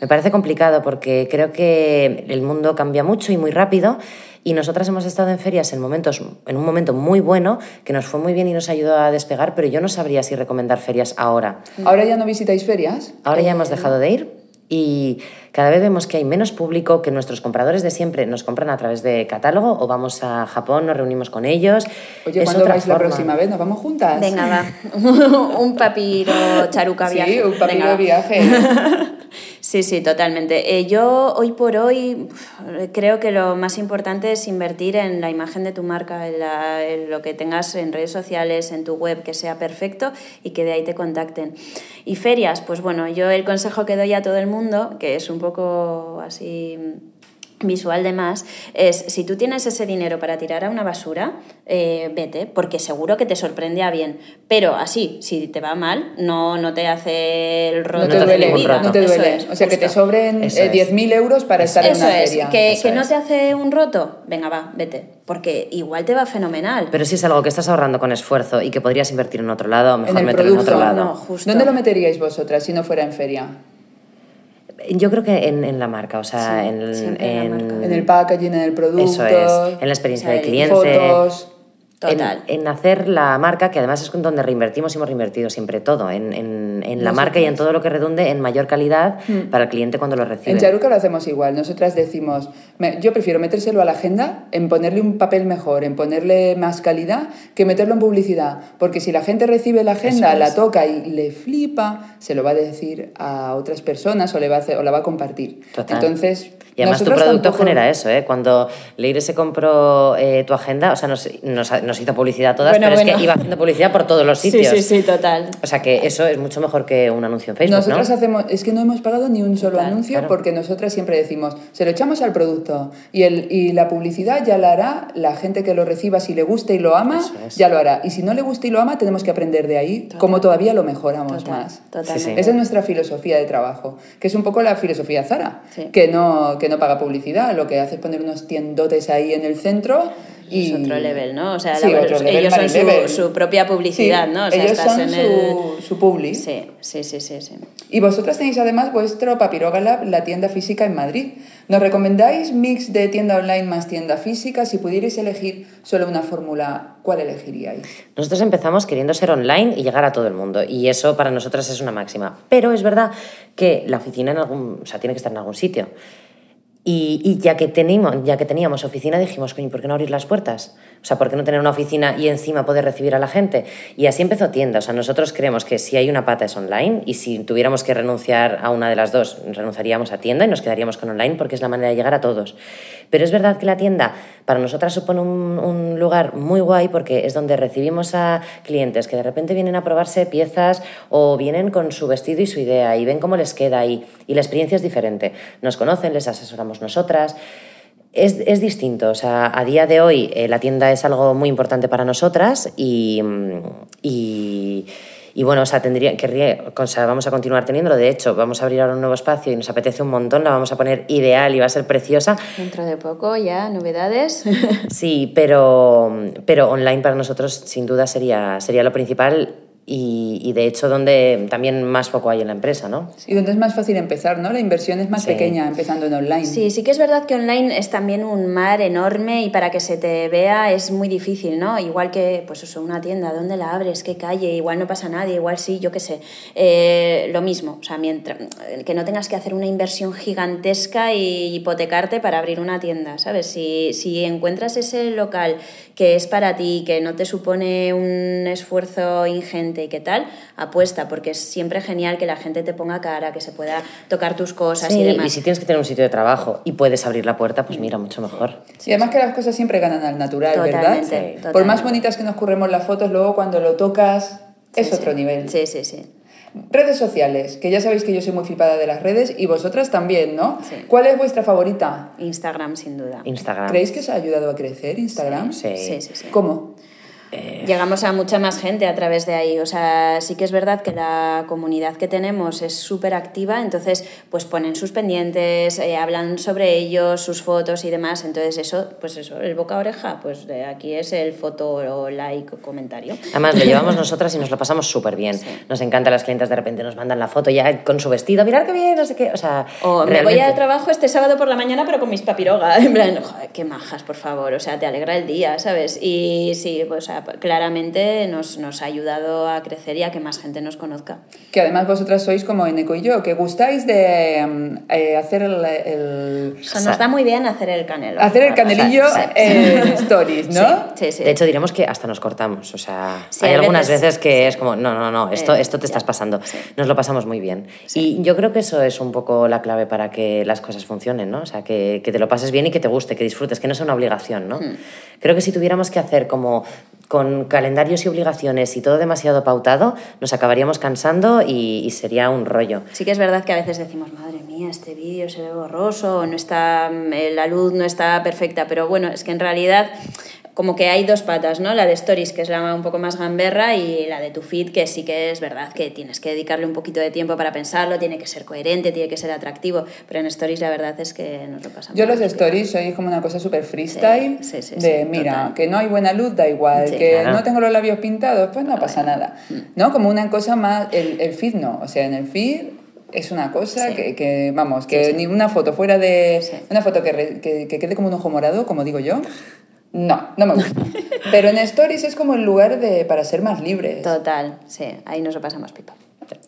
Me parece complicado porque creo que el mundo cambia mucho y muy rápido y nosotras hemos estado en ferias en, momentos, en un momento muy bueno que nos fue muy bien y nos ayudó a despegar, pero yo no sabría si recomendar ferias ahora. ¿Ahora ya no visitáis ferias? Ahora ya hemos dejado de ir. Y cada vez vemos que hay menos público, que nuestros compradores de siempre nos compran a través de catálogo o vamos a Japón, nos reunimos con ellos. Oye, Es ¿cuándo otra vais la próxima vez? ¿Nos vamos juntas? Venga, va. un papiro charuca viaje. Sí, un Venga, papiro va. viaje. Sí, sí, totalmente. Eh, yo hoy por hoy uf, creo que lo más importante es invertir en la imagen de tu marca, en, la- en lo que tengas en redes sociales, en tu web, que sea perfecto y que de ahí te contacten. Y ferias, pues bueno, yo el consejo que doy a todo el mundo, que es un poco así visual de más es si tú tienes ese dinero para tirar a una basura eh, vete porque seguro que te sorprende a bien pero así si te va mal no no te hace el roto No te duele, ningún roto. no te duele. es, o sea, que te sobren eh, es. 10.000 euros para estar en una es, feria. que, Eso que no te hace un roto, venga, va, vete. Porque igual te va fenomenal. Pero si es algo que estás ahorrando con esfuerzo y que podrías invertir en otro lado, mejor en meterlo en otro lado. No, justo. ¿Dónde lo meteríais vosotras si no fuera en feria? Yo creo que en, en la marca, o sea, Sí, en, en la en- marca. En el packaging, en el producto. Eso es, en la experiencia O sea, del en cliente. fotos. Total. En, en hacer la marca, que además es donde reinvertimos y hemos reinvertido siempre todo, en, en- en la marca y en todo lo que redunde en mayor calidad para el cliente cuando lo recibe. En Charuca lo hacemos igual. Nosotras decimos, me- yo prefiero metérselo a la agenda, en ponerle un papel mejor, en ponerle más calidad, que meterlo en publicidad. Porque si la gente recibe la agenda, es. la toca y le flipa, se lo va a decir a otras personas o, le va a hacer- o la va a compartir. Total. Entonces, Y además tu producto tampoco- genera eso, ¿eh? Cuando Leire se compró eh, tu agenda, o sea, nos, nos, nos hizo publicidad a todas, Bueno, pero es bueno. que iba haciendo publicidad por todos los sí, sitios. sí, sí, total. O sea que eso es mucho mejor que un anuncio en Facebook, Nosotras ¿no? hacemos, es que no hemos pagado ni un solo Claro, anuncio claro. porque nosotras siempre decimos, se lo echamos al producto y, el, y la publicidad ya la hará la gente que lo reciba, si le gusta y lo ama, es. ya lo hará. Y si no le gusta y lo ama, tenemos que aprender de ahí Total. cómo todavía lo mejoramos Total, más. totalmente. Sí, sí. Esa es nuestra filosofía de trabajo, que es un poco la filosofía Zara, Sí. que, no, que no paga publicidad, lo que hace es poner unos tiendotes ahí en el centro y... Es otro level, ¿no? O sea, Sí, la- otro level, ellos son su, su propia publicidad, Sí, ¿no? O sea, ellos estás son en su, el... su publi. Sí, sí, sí, sí, sí. Y vosotras tenéis además vuestro Papiroga Lab, la tienda física en Madrid. ¿Nos recomendáis mix de tienda online más tienda física? Si pudierais elegir solo una fórmula, ¿cuál elegiríais? Nosotros empezamos queriendo ser online y llegar a todo el mundo, y eso para nosotras es una máxima. Pero es verdad que la oficina en algún, o sea, tiene que estar en algún sitio. Y, y ya, que teníamos, ya que teníamos oficina, dijimos, coño, ¿por qué no abrir las puertas? O sea, ¿por qué no tener una oficina y encima poder recibir a la gente? Y así empezó tienda. O sea, nosotros creemos que si hay una pata es online y si tuviéramos que renunciar a una de las dos, renunciaríamos a tienda y nos quedaríamos con online porque es la manera de llegar a todos. Pero es verdad que la tienda para nosotras supone un, un lugar muy guay porque es donde recibimos a clientes que de repente vienen a probarse piezas o vienen con su vestido y su idea y ven cómo les queda y, y la experiencia es diferente. Nos conocen, les asesoramos nosotras. Es, es distinto, o sea, a día de hoy eh, la tienda es algo muy importante para nosotras y, y, y bueno, o sea, tendría, querría, o sea, vamos a continuar teniéndolo. De hecho, vamos a abrir ahora un nuevo espacio y nos apetece un montón, la vamos a poner ideal y va a ser preciosa. Dentro de poco ya, novedades. Sí, pero, pero online para nosotros sin duda sería, sería lo principal y, y de hecho donde también más foco hay en la empresa, ¿no? Y donde es más fácil empezar, ¿no? La inversión es más Sí. pequeña empezando en online. Sí, sí que es verdad que online es también un mar enorme y para que se te vea es muy difícil, ¿no? Igual que, pues eso, una tienda, ¿dónde la abres? ¿Qué calle? Igual no pasa nadie, igual sí, yo qué sé. Eh, lo mismo, o sea, mientras, que no tengas que hacer una inversión gigantesca y hipotecarte para abrir una tienda, ¿sabes? Si, si encuentras ese local que es para ti, que no te supone un esfuerzo ingente y qué tal, apuesta, porque es siempre genial que la gente te ponga cara, que se pueda tocar tus cosas Sí, y demás. y si tienes que tener un sitio de trabajo y puedes abrir la puerta, pues mira, mucho mejor. Y además que las cosas siempre ganan al natural, Totalmente, ¿verdad? totalmente. Por más bonitas que nos curremos las fotos, luego cuando lo tocas es Sí, otro sí. nivel. Sí, sí, sí. Redes sociales, que ya sabéis que yo soy muy flipada de las redes y vosotras también, ¿no? Sí. ¿Cuál es vuestra favorita? Instagram, sin duda. Instagram. ¿Creéis que os ha ayudado a crecer Instagram? Sí. Sí, sí, sí. ¿Cómo? Llegamos a mucha más gente a través de ahí. O sea, sí que es verdad que la comunidad que tenemos es súper activa, entonces pues ponen sus pendientes, eh, hablan sobre ellos, sus fotos y demás. Entonces eso, pues eso, el boca a oreja, pues de aquí es el foto o like o comentario. Además, lo llevamos nosotras y nos lo pasamos súper bien. Nos encanta las clientes, de repente nos mandan la foto ya con su vestido, mirar qué bien, no sé qué. O sea, O me voy realmente- al trabajo este sábado por la mañana, pero con mis papiroga. En plan, "Joder, qué majas, por favor, o sea, te alegra el día, ¿sabes? Y sí, pues, o sea, claramente nos, nos ha ayudado a crecer y a que más gente nos conozca. Que además vosotras sois como Eneco y yo, que gustáis de mm, eh, hacer el, el- O sea, nos da muy bien hacer el canelo. hacer el canelillo Sí. en stories, ¿no? Sí, sí. De hecho, diremos que hasta nos cortamos. O sea, Sí, hay algunas veces- veces, que es como, no, no, no, esto, Eh, esto te ya. estás pasando. Sí. Nos lo pasamos muy bien. Y yo creo que eso es un poco la clave para que las cosas funcionen, ¿no? O sea, que, que te lo pases bien y que te guste, que disfrutes, que no sea una obligación, ¿no? Hmm. Creo que si tuviéramos que hacer como con calendarios y obligaciones y todo demasiado pautado, nos acabaríamos cansando y, sería un rollo. Sí que es verdad que a veces decimos, madre mía, este vídeo se ve borroso, no está, eh, la luz no está perfecta, pero bueno, es que en realidad como que hay dos patas, ¿no? La de Stories, que es la un poco más gamberra, y la de tu feed, que sí que es verdad que tienes que dedicarle un poquito de tiempo para pensarlo, tiene que ser coherente, tiene que ser atractivo, pero en Stories la verdad es que nos lo pasamos. Yo los stories soy como una cosa súper freestyle Sí, sí, sí, de sí, mira, total. que no hay buena luz, da igual, Sí, que claro. no tengo los labios pintados, pues no pasa nada. Mm. ¿No? Como una cosa más, el, el feed no, o sea, en el feed es una cosa Sí. que, que, vamos, que Sí, sí. ni una foto fuera de, Sí. una foto que, re- que, que quede como un ojo morado, como digo yo, no, no me gusta. Pero en stories es como el lugar de, para ser más libres. Total, sí, ahí nos lo pasamos pipa.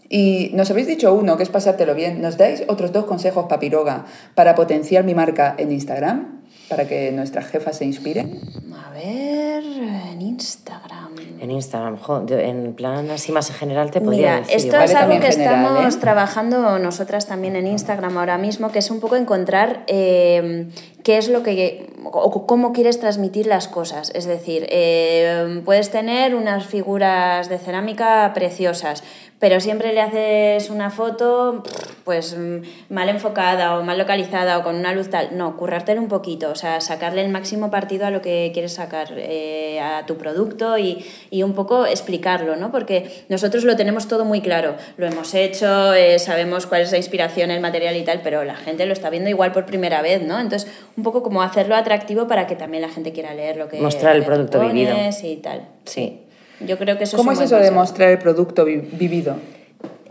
Y nos habéis dicho uno, que es pasártelo bien. ¿Nos dais otros dos consejos, Papiroga, para potenciar mi marca en Instagram? Para que nuestra jefa se inspire. A ver, en Instagram. En Instagram, jo, en plan así más en general te podría Mira, decir. esto es algo que general, estamos ¿eh? trabajando nosotras también en Instagram ahora mismo, que es un poco encontrar eh, qué es lo que o cómo quieres transmitir las cosas. Es decir, eh, puedes tener unas figuras de cerámica preciosas, pero siempre le haces una foto pues mm, mal enfocada o mal localizada o con una luz tal. No, currártelo un poquito, o sea, sacarle el máximo partido a lo que quieres sacar eh, a tu producto y, y un poco explicarlo, ¿no? Porque nosotros lo tenemos todo muy claro, lo hemos hecho, eh, sabemos cuál es la inspiración, el material y tal, pero la gente lo está viendo igual por primera vez, ¿no? Entonces, un poco como hacerlo atractivo para que también la gente quiera leer lo que Mostrar el producto vivido. y tal. Sí. Yo creo que eso ¿Cómo es es eso de mostrar el producto vi- vivido?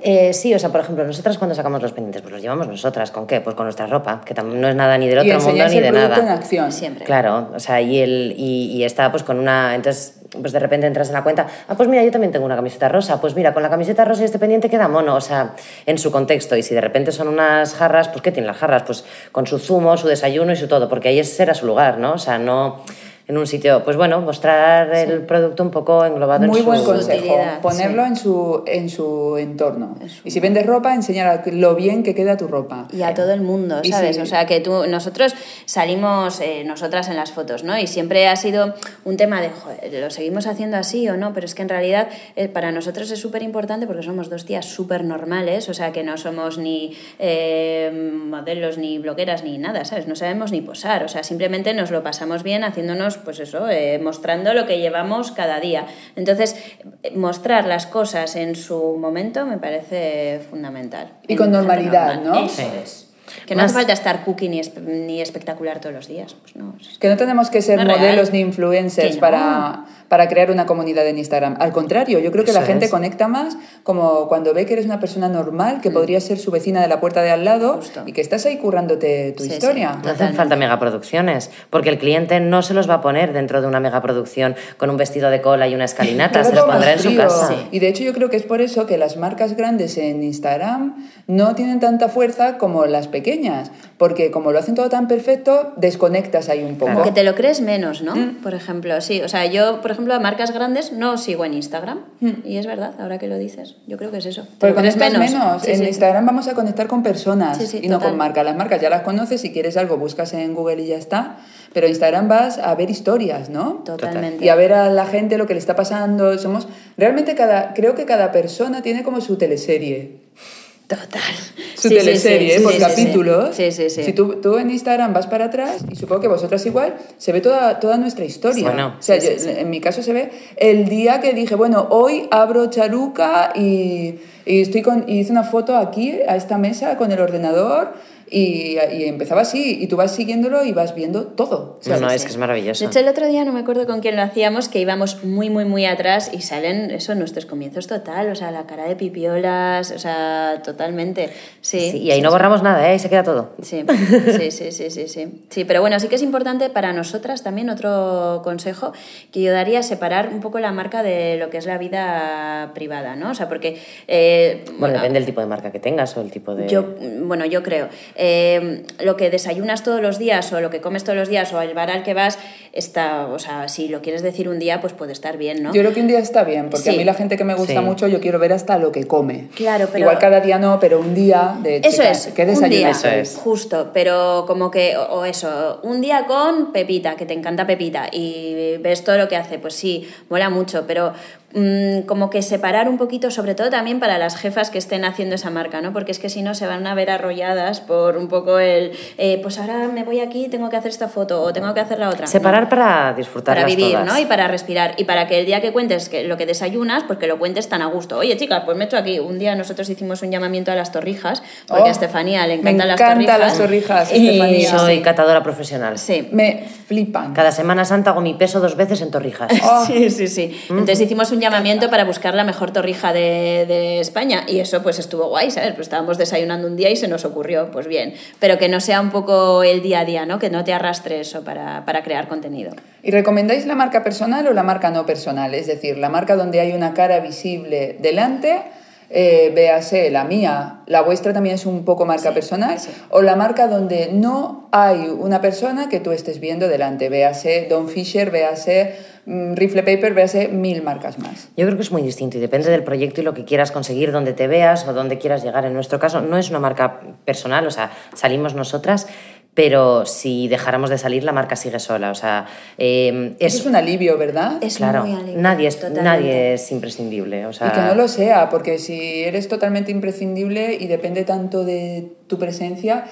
Eh, sí, o sea, por ejemplo, nosotras cuando sacamos los pendientes, pues los llevamos nosotras. ¿Con qué? Pues con nuestra ropa, que también no es nada ni del y otro mundo ni el de producto en nada. acción. Siempre. Claro, o sea, y, el, y, y está pues con una... Entonces, pues de repente entras en la cuenta, ah, pues mira, yo también tengo una camiseta rosa, pues mira, con la camiseta rosa y este pendiente queda mono, o sea, en su contexto. Y si de repente son unas jarras, pues ¿qué tienen las jarras? Pues con su zumo, su desayuno y su todo, porque ahí ese era su lugar, ¿no? O sea, no en un sitio, pues bueno, mostrar el producto un poco englobado Muy en buen su... consejo, utilidad, ponerlo sí. en, su, en su entorno. Su- Y si vendes ropa, enseñar lo bien que queda tu ropa. Y a todo el mundo, ¿sabes? sí. O sea, que tú, nosotros salimos, eh, nosotras en las fotos, ¿no? Y siempre ha sido un tema de, joder, ¿lo seguimos haciendo así o no? Pero es que en realidad eh, para nosotros es súper importante porque somos dos tías súper normales, o sea, que no somos ni eh, modelos, ni blogueras, ni nada, ¿sabes? No sabemos ni posar, o sea, simplemente nos lo pasamos bien haciéndonos, pues eso, eh, mostrando lo que llevamos cada día. Entonces, mostrar las cosas en su momento me parece fundamental. Y con normalidad, normal. ¿no? Eso Sí. es. Que no Más- hace falta estar cookie ni, espe- ni espectacular todos los días. Pues no. es- Que no tenemos que ser real. modelos ni influencers no. para, para crear una comunidad en Instagram. Al contrario, yo creo que la Eso gente es. conecta más como cuando ve que eres una persona normal, que podría ser su vecina de la puerta de al lado Mm. Justo. y que estás ahí currándote tu Sí, sí. historia. No hacen falta megaproducciones, porque el cliente no se los va a poner dentro de una megaproducción con un vestido de cola y una escalinata, se los pondrá en su casa. Sí. Y de hecho yo creo que es por eso que las marcas grandes en Instagram no tienen tanta fuerza como las pequeñas, porque como lo hacen todo tan perfecto, desconectas ahí un poco. Como que te lo crees menos, ¿no? Mm. Por ejemplo, sí. O sea, yo, por ejemplo, a marcas grandes no sigo en Instagram. Mm. Y es verdad, ahora que lo dices. Yo creo que es eso. Crees conectas menos. Sí, en sí. Instagram vamos a conectar con personas sí, y no total. con marcas. Las marcas ya las conoces, si quieres algo buscas en Google y ya está. Pero Instagram vas a ver historias, ¿no? Totalmente. Y a ver a la gente lo que le está pasando. Somos realmente cada creo que cada persona tiene como su teleserie. Total. Su Sí, teleserie sí, ¿eh? por capítulos. Sí, sí, sí. Si tú, tú en Instagram vas para atrás, y supongo que vosotras igual, se ve toda, toda nuestra historia. Bueno, o sea, sí, yo- sí, sí. en mi caso se ve el día que dije, bueno, hoy abro charuca y, y estoy con, y hice una foto aquí, a esta mesa, con el ordenador, Y, y empezaba así, y tú vas siguiéndolo y vas viendo todo. No, no, sí, es sí. que es maravilloso. De hecho, el otro día no me acuerdo con quién lo hacíamos, que íbamos muy, muy, muy atrás y salen, eso, nuestros comienzos total, o sea, la cara de pipiolas, o sea, totalmente. Sí, Sí, y ahí no borramos nada, ¿eh? Ahí se queda todo. Sí, sí, sí, sí, sí, sí. Sí, pero bueno, sí que es importante para nosotras también otro consejo que yo daría separar un poco la marca de lo que es la vida privada, ¿no? O sea, porque... eh, Bueno, depende del tipo de marca que tengas o el tipo de... yo, bueno, yo creo. eh, lo que desayunas todos los días o lo que comes todos los días o el bar al que vas, está, o sea, si lo quieres decir un día, pues puede estar bien, ¿no? Yo creo que un día está bien, porque Sí. a mí la gente que me gusta Sí. mucho, yo quiero ver hasta lo que come. Claro, pero- Igual cada día no, pero un día de Eso chica, es, ¿qué un día, desayunas Eso es. justo, pero como que, o, o eso, un día con Pepita, que te encanta Pepita, y ves todo lo que hace, pues sí, mola mucho, pero mm, como que separar un poquito, sobre todo también para las jefas que estén haciendo esa marca, ¿no? Porque es que si no se van a ver arrolladas por un poco el, eh, pues ahora me voy aquí, tengo que hacer esta foto o tengo que hacer la otra. Separar No. para disfrutarlas para vivir, todas. ¿no? Y para respirar. Y para que el día que cuentes que lo que desayunas, pues que lo cuentes tan a gusto. Oye, chicas, pues me he hecho aquí. Un día nosotros hicimos un llamamiento a las torrijas, porque Oh, a Estefanía le me encantan las encantan torrijas. las torrijas, Y- Estefanía. Soy catadora profesional. Sí. Me flipan. Cada Semana Santa hago mi peso dos veces en torrijas. Oh. Sí, sí, sí. Entonces hicimos un llamamiento para buscar la mejor torrija de, de España y eso pues estuvo guay, ¿sabes? Pues estábamos desayunando un día y se nos ocurrió, pues bien. Pero que no sea un poco el día a día, ¿no? Que no te arrastre eso para, para crear contenido. ¿Y recomendáis la marca personal o la marca no personal? Es decir, la marca donde hay una cara visible delante, eh, véase la mía, la vuestra también es un poco marca personal, o la marca donde no hay una persona que tú estés viendo delante, véase Don Fisher, véase Rifle Paper, véase mil marcas más. Yo creo que es muy distinto y depende del proyecto y lo que quieras conseguir, donde te veas o donde quieras llegar. En nuestro caso no es una marca personal, o sea, salimos nosotras, pero si dejáramos de salir, la marca sigue sola. O sea, eh, Eso es un alivio, ¿verdad? Es claro, muy alivio, nadie es, nadie es imprescindible. O sea, Y que no lo sea, porque si eres totalmente imprescindible y depende tanto de tu presencia,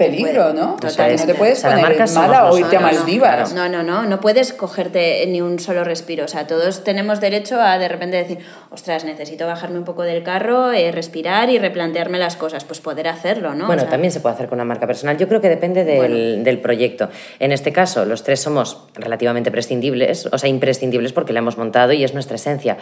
peligro, ¿no? O sea, que no te puedes O sea, poner mala o irte a Maldivas. No, no, no, no puedes cogerte ni un solo respiro. O sea, todos tenemos derecho a de repente decir, ostras, necesito bajarme un poco del carro, eh, respirar y replantearme las cosas. Pues poder hacerlo, ¿no? Bueno, O sea, también se puede hacer con una marca personal. Yo creo que depende del, Bueno. del proyecto. En este caso, los tres somos relativamente prescindibles, o sea, imprescindibles porque la hemos montado y es nuestra esencia.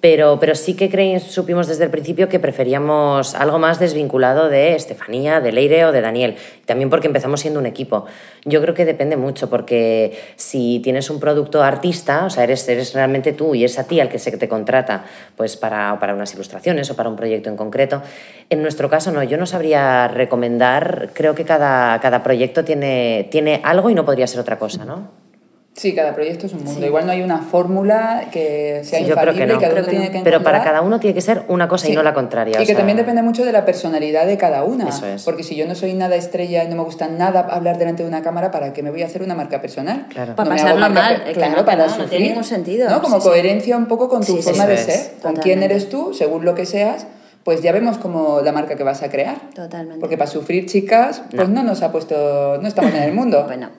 Pero, pero sí que creí, supimos desde el principio que preferíamos algo más desvinculado de Estefanía, de Leire o de Daniel. También porque empezamos siendo un equipo. Yo creo que depende mucho porque si tienes un producto artista, o sea, eres, eres realmente tú y es a ti al que se te contrata pues para, para unas ilustraciones o para un proyecto en concreto. En nuestro caso no, yo no sabría recomendar, creo que cada, cada proyecto tiene, tiene algo y no podría ser otra cosa, ¿no? Sí, cada proyecto es un mundo. Igual no hay una fórmula que sea Sí, yo creo infalible que no. y cada Creo uno que tiene no. que Pero para cada uno tiene que ser una cosa y no la contraria. Y o que sea, también depende mucho de la personalidad de cada una. Eso es. Porque si yo no soy nada estrella y no me gusta nada hablar delante de una cámara, ¿para qué me voy a hacer una marca personal? Claro. Para hago pasarlo mal, pe- que claro, no, que para no, no tiene ningún sentido. ¿no? Como Sí, sí. coherencia un poco con tu forma de es. ser, con quién eres tú, según lo que seas, pues ya vemos como la marca que vas a crear. Totalmente. Porque para sufrir, chicas, pues no, nos ha puesto, no estamos en el mundo. Bueno.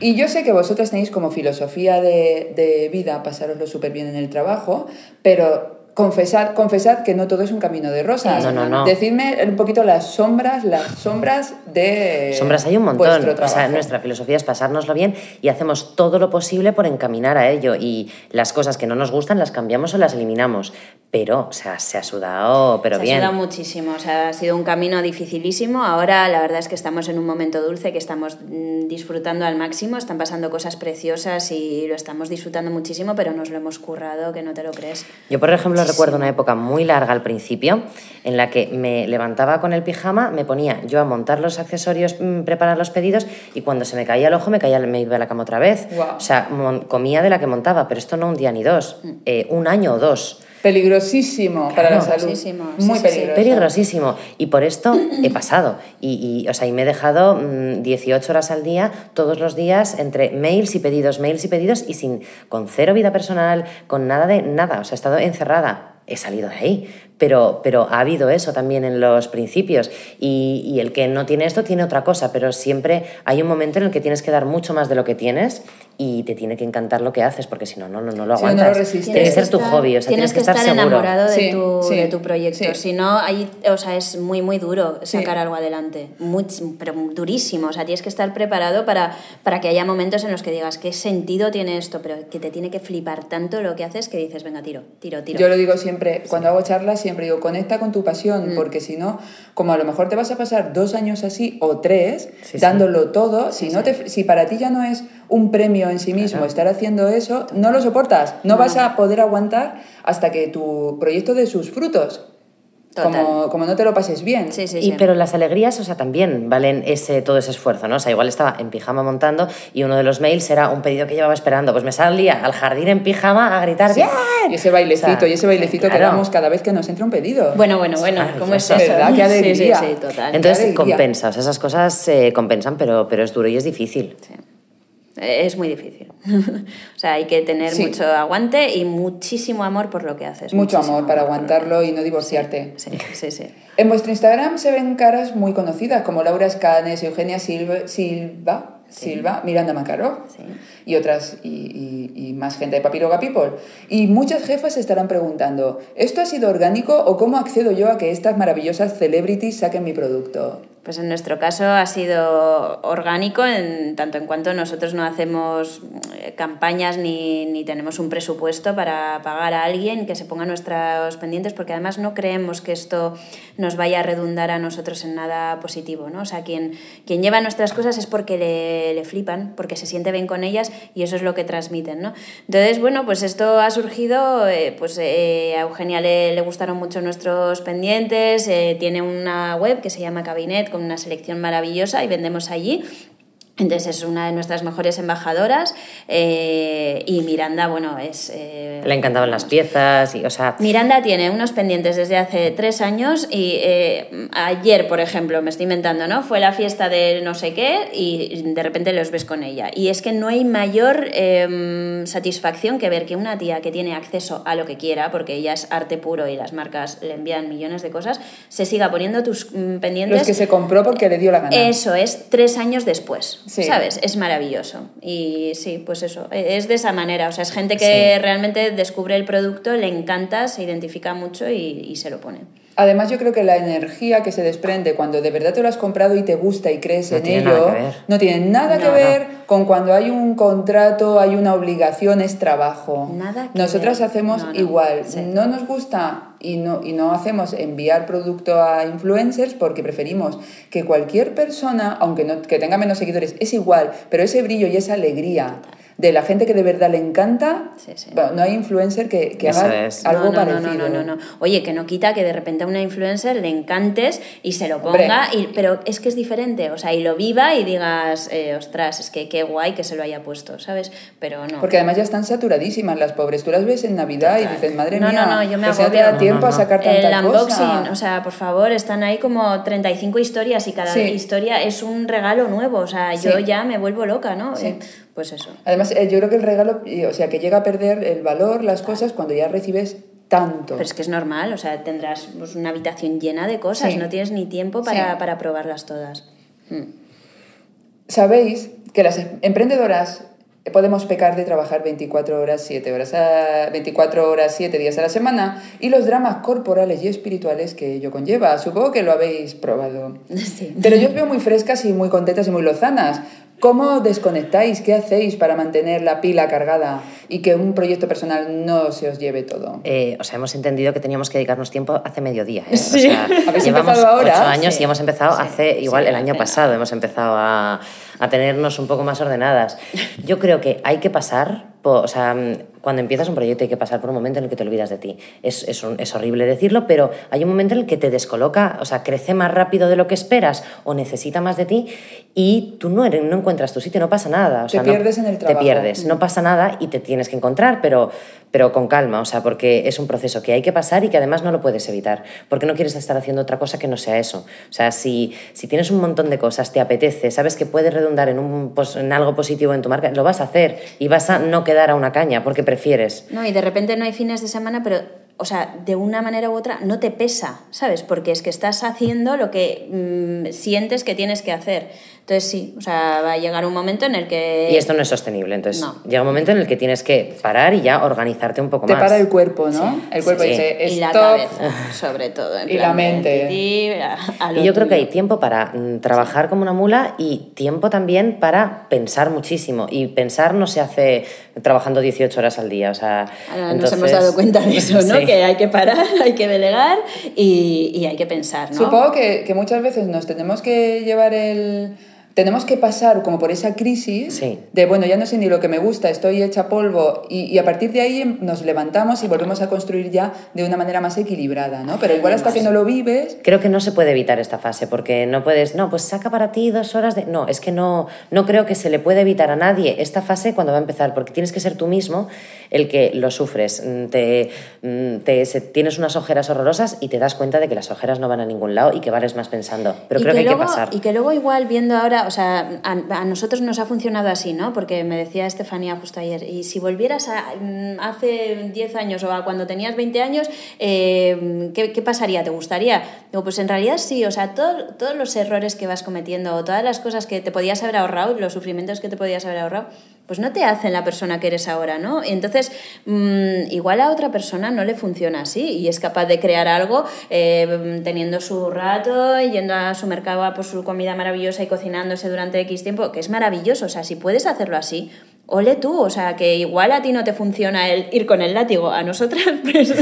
Y yo sé que vosotras tenéis como filosofía de, de vida pasároslo súper bien en el trabajo, pero confesad, confesad que no todo es un camino de rosas. No, no, no. Decidme un poquito las sombras, las sombras de Sombras hay un montón. O sea, nuestra filosofía es pasárnoslo bien y hacemos todo lo posible por encaminar a ello. Y las cosas que no nos gustan las cambiamos o las eliminamos. Pero, o sea, se ha sudado, pero Se bien. ha ayudado muchísimo, o sea, ha sido un camino dificilísimo. Ahora la verdad es que estamos en un momento dulce, que estamos mm, disfrutando al máximo, están pasando cosas preciosas y lo estamos disfrutando muchísimo, pero nos lo hemos currado, que no te lo crees. Yo, por ejemplo, recuerdo una época muy larga al principio en la que me levantaba con el pijama, me ponía yo a montar los accesorios, mm, preparar los pedidos y cuando se me caía el ojo me, caía, me iba a la cama otra vez. O sea, comía de la que montaba, pero esto no un día ni dos, eh, un año o dos. Peligrosísimo para la salud. Peligrosísimo, sí, Muy sí, sí. peligroso. Peligrosísimo. Y por esto he pasado. Y, y, o sea, y me he dejado mm, 18 horas al día, todos los días, entre mails y pedidos, mails y pedidos, y sin, con cero vida personal, con nada de nada. O sea, he estado encerrada. He salido de ahí. Pero, pero ha habido eso también en los principios. Y, y, el que no tiene esto tiene otra cosa, pero siempre hay un momento en el que tienes que dar mucho más de lo que tienes y te tiene que encantar lo que haces, porque si no, no, no, no lo aguantas. no lo resistes. tiene que ser tu hobby, o sea, tienes, tienes, que estar, seguro. enamorado de, Sí, tu, sí, de tu proyecto. sí. Si no, ahí, o sea, es muy, muy duro sacar Sí. algo adelante. Muy, pero durísimo. O sea, tienes que estar preparado para, para que haya momentos en los que digas, ¿qué sentido tiene esto? Pero que te tiene que flipar tanto lo que haces que dices, venga, tiro, tiro, tiro. Yo lo digo siempre, cuando hago charlas, siempre digo, conecta con tu pasión, Mm. porque si no, como a lo mejor te vas a pasar dos años así o tres, Sí, sí. dándolo todo, si, no Te, si para ti ya no es un premio en sí mismo estar haciendo eso, no lo soportas, no vas a poder aguantar hasta que tu proyecto dé sus frutos. Como, como no te lo pases bien. Sí, sí, Y, sí. pero las alegrías, o sea, también valen ese, todo ese esfuerzo, ¿no? O sea, igual estaba en pijama montando y uno de los mails era un pedido que llevaba esperando. Pues me salía al jardín en pijama a gritar ¡Bien! Y ese bailecito, O sea, y ese bailecito que damos cada vez que nos entra un pedido. Bueno, bueno, bueno, Ay, ¿cómo es eso? ¿Verdad? Qué alegría. Sí, sí, sí, total. Entonces compensa, o sea, esas cosas eh, compensan, pero, pero es duro y es difícil. Sí. Eh, Es muy difícil. o sea, hay que tener Sí. mucho aguante y muchísimo amor por lo que haces. Mucho amor para que aguantarlo y no divorciarte. Sí, sí, sí. En vuestro Instagram se ven caras muy conocidas como Laura Escanes, Eugenia Silva, Silva, Silva Miranda Makarov y otras y, y- y más gente de Papiroga People. Y muchas jefas se estarán preguntando, ¿esto ha sido orgánico o cómo accedo yo a que estas maravillosas celebrities saquen mi producto? Pues en nuestro caso ha sido orgánico en tanto en cuanto nosotros no hacemos eh, campañas ni, ni tenemos un presupuesto para pagar a alguien que se ponga nuestros pendientes porque además no creemos que esto nos vaya a redundar a nosotros en nada positivo, ¿no? O sea, quien, quien lleva nuestras cosas es porque le, le flipan, porque se siente bien con ellas y eso es lo que transmiten, ¿no? Entonces, bueno, pues esto ha surgido, eh, pues eh, a Eugenia le, le gustaron mucho nuestros pendientes, eh, tiene una web que se llama Cabinet con una selección maravillosa y vendemos allí. Entonces es una de nuestras mejores embajadoras eh, y Miranda, bueno, es... eh, Le encantaban las piezas y, o sea, Miranda tiene unos pendientes desde hace tres años y eh, ayer, por ejemplo, me estoy inventando, ¿no? Fue la fiesta de no sé qué y de repente los ves con ella. Y es que no hay mayor eh, satisfacción que ver que una tía que tiene acceso a lo que quiera, porque ella es arte puro y las marcas le envían millones de cosas, se siga poniendo tus mm, pendientes. Los que se compró porque le dio la gana. Eso es tres años después, Sí. ¿sabes? Es maravilloso. Y sí, pues eso, es de esa manera. O sea, es gente que realmente descubre el producto, le encanta, se identifica mucho y, y se lo pone. Además, yo creo que la energía que se desprende cuando de verdad te lo has comprado y te gusta y crees No en tiene ello, nada que ver. no tiene nada que No, ver con cuando hay un contrato, hay una obligación, es trabajo. Nada que Nosotras ver. hacemos No, no. igual. Sí. No nos gusta y no, y no hacemos enviar producto a influencers porque preferimos que cualquier persona, aunque no, que tenga menos seguidores, es igual, pero ese brillo y esa alegría de la gente que de verdad le encanta, Sí, sí. bueno, no hay influencer que, que haga es. algo no, no, parecido. No, no, no. Oye, que no quita que de repente a una influencer le encantes y se lo ponga, y, pero es que es diferente. O sea, y lo viva y digas, eh, ostras, es que qué guay que se lo haya puesto, ¿sabes? Pero no. Porque además ya están saturadísimas las pobres. Tú las ves en Navidad y dices, madre No, mía, no, no, yo me que se agobio. da tiempo a sacar tanta el unboxing, cosa. o sea, por favor, están ahí como 35 historias y cada Sí. historia es un regalo nuevo. O sea, yo ya me vuelvo loca, ¿no? Sí. Eh, Pues eso. Además, eh, yo creo que el regalo, o sea, que llega a perder el valor, las cosas, cuando ya recibes tanto. Pero es que es normal, o sea, tendrás pues, una habitación llena de cosas, Sí. no tienes ni tiempo para, Sí. para probarlas todas. Mm. Sabéis que las em- emprendedoras podemos pecar de trabajar 24 horas, 7 horas, a, 24 horas, 7 días a la semana y los dramas corporales y espirituales que ello conlleva. Supongo que lo habéis probado. Sí. Pero yo os veo muy frescas y muy contentas y muy lozanas. ¿Cómo desconectáis? ¿Qué hacéis para mantener la pila cargada y que un proyecto personal no se os lleve todo? Eh, o sea, hemos entendido que teníamos que dedicarnos tiempo hace mediodía. ¿eh? Sí. O sea, ¿Habéis llevamos empezado ahora? ocho años Sí. y hemos empezado Sí. hace igual el año pasado. Hemos empezado a, a tenernos un poco más ordenadas. Yo creo que hay que pasar, po- o sea, cuando empiezas un proyecto hay que pasar por un momento en el que te olvidas de ti. Es, es, un- es horrible decirlo, pero hay un momento en el que te descoloca, o sea, crece más rápido de lo que esperas o necesita más de ti y tú no, eres- no encuentras tu sitio, no pasa nada. O Te no- pierdes en el Te trabajo. pierdes, no pasa nada y te tienes que encontrar, pero, pero con calma, o sea, porque es un proceso que hay que pasar y que además no lo puedes evitar, porque no quieres estar haciendo otra cosa que no sea eso. O sea, si, si tienes un montón de cosas, te apetece, sabes que puedes redundar en, un, pos- en algo positivo en tu marca, lo vas a hacer y vas a no quedar a una caña porque prefieres. No, y de repente no hay fines de semana, pero o sea, de una manera u otra no te pesa, ¿sabes? Porque es que estás haciendo lo que mm, sientes que tienes que hacer. Entonces sí, o sea, va a llegar un momento en el que... Y esto no es sostenible, entonces No. llega un momento en el que tienes que parar y ya organizarte un poco Te más. para el cuerpo, ¿no? El cuerpo Sí. dice, y la cabeza, sobre todo. en Y plan la mente. Y yo creo que hay tiempo para mm, trabajar como una mula y tiempo también para pensar muchísimo. Y pensar no se hace trabajando 18 horas al día. O sea, Ahora entonces- nos hemos dado cuenta de eso, ¿no? Sí. Que hay que parar, hay que delegar y, y hay que pensar, ¿no? Supongo que, que muchas veces nos tenemos que llevar el... Tenemos que pasar como por esa crisis Sí. de, bueno, ya no sé ni lo que me gusta, estoy hecha polvo, y, y a partir de ahí nos levantamos y volvemos a construir ya de una manera más equilibrada, ¿no? Pero igual hasta que no lo vives, Creo que no se puede evitar esta fase porque no puedes, no, pues saca para ti dos horas de... No, es que no, no creo que se le pueda evitar a nadie esta fase cuando va a empezar porque tienes que ser tú mismo el que lo sufres. Mm, Te, mm, te- se- tienes unas ojeras horrorosas y te das cuenta de que las ojeras no van a ningún lado y que vales más pensando. Pero Y creo que, hay luego, que pasar. Y que luego igual viendo ahora, o sea, a, a nosotros nos ha funcionado así, ¿no? Porque me decía Estefanía justo ayer, y si volvieras a mm, hace 10 años o a cuando tenías 20 años, eh, ¿qué, qué pasaría? ¿Te gustaría? Digo, pues en realidad sí, o sea, todo- todos los errores que vas cometiendo, o todas las cosas que te podías haber ahorrado, los sufrimientos que te podías haber ahorrado, pues no te hacen la persona que eres ahora, ¿no? Entonces, mm, igual a otra persona no le funciona así y es capaz de crear algo eh, teniendo su rato, yendo a su mercado a por su comida maravillosa y cocinándose durante X tiempo, que es maravilloso. O sea, si puedes hacerlo así, ole tú. O sea, que igual a ti no te funciona el ir con el látigo, a nosotras pues,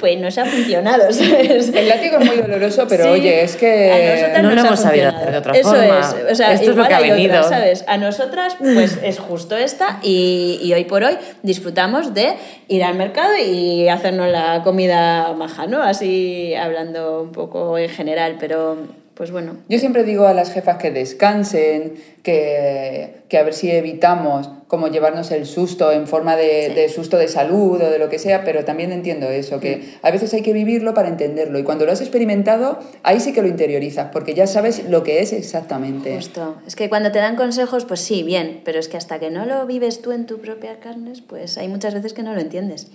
pues nos ha funcionado, ¿sabes? el látigo es muy doloroso, pero Sí, oye, es a que... nosotras No lo hemos sabido hacer de otra Eso forma. es, o sea, Esto es lo igual que ha hay venido. otras, ¿sabes? A nosotras, pues es justo esta y, y hoy por hoy disfrutamos de ir al mercado y hacernos la comida maja, ¿no? Así hablando un poco en general, pero pues bueno. Yo siempre digo a las jefas que descansen, que, que a ver si evitamos como llevarnos el susto en forma de, Sí. de susto de salud o de lo que sea, pero también entiendo eso, que a veces hay que vivirlo para entenderlo y cuando lo has experimentado, ahí sí que lo interiorizas, porque ya sabes lo que es exactamente. Justo. Es que cuando te dan consejos, pues sí, bien, pero es que hasta que no lo vives tú en tu propia carnes, pues hay muchas veces que no lo entiendes.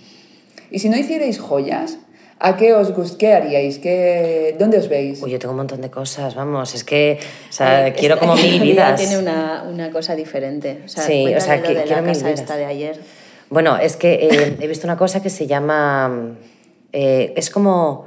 Y si no hicierais joyas, ¿a qué os gust qué haríais? ¿Qué, ¿Dónde os veis? Uy, yo tengo un montón de cosas, vamos, es que, o sea, Eh, quiero como mil vidas. Tiene una, una cosa diferente. O sea, Sí, o sea, que de la quiero mil casa vidas. esta de ayer. Bueno, es que eh, he visto una cosa que se llama. eh, es como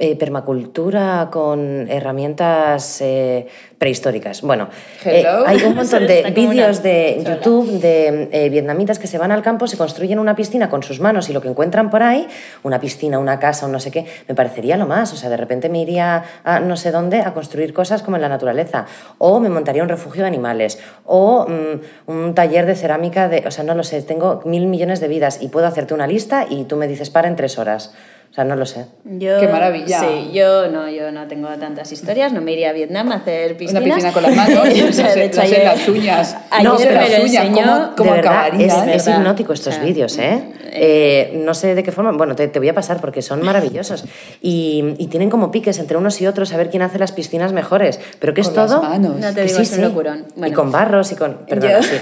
eh, permacultura con herramientas eh, prehistóricas. Bueno, eh, Hello. hay un montón de vídeos de. YouTube de eh, vietnamitas que se van al campo, se construyen una piscina con sus manos y lo que encuentran por ahí, una piscina, una casa, un no sé qué, me parecería lo más. O sea, de repente me iría a no sé dónde a construir cosas como en la naturaleza. O me montaría un refugio de animales. O mm, un taller de cerámica de. O sea, no lo sé, tengo mil millones de vidas y puedo hacerte una lista y tú me dices para en tres horas. O sea, no lo sé. Yo, Qué maravilla. Sí, yo no, yo no tengo tantas historias, no me iría a Vietnam a hacer piscinas. Una piscina con las manos, O sea, no sé, de hecho, no sé, ayer- las uñas, no sé, las uñas, enseñó- ¿cómo- cómo de verdad, es, eh? es hipnótico estos O sea, vídeos, ¿eh? Eh, No sé de qué forma, bueno, te, te voy a pasar porque son maravillosos. Y, y tienen como piques entre unos y otros a ver quién hace las piscinas mejores. Pero que es Con las todo. manos. No te Que digo, sí, es un sí. locurón. Y Bueno. con barros y con. Perdona, yo, sí.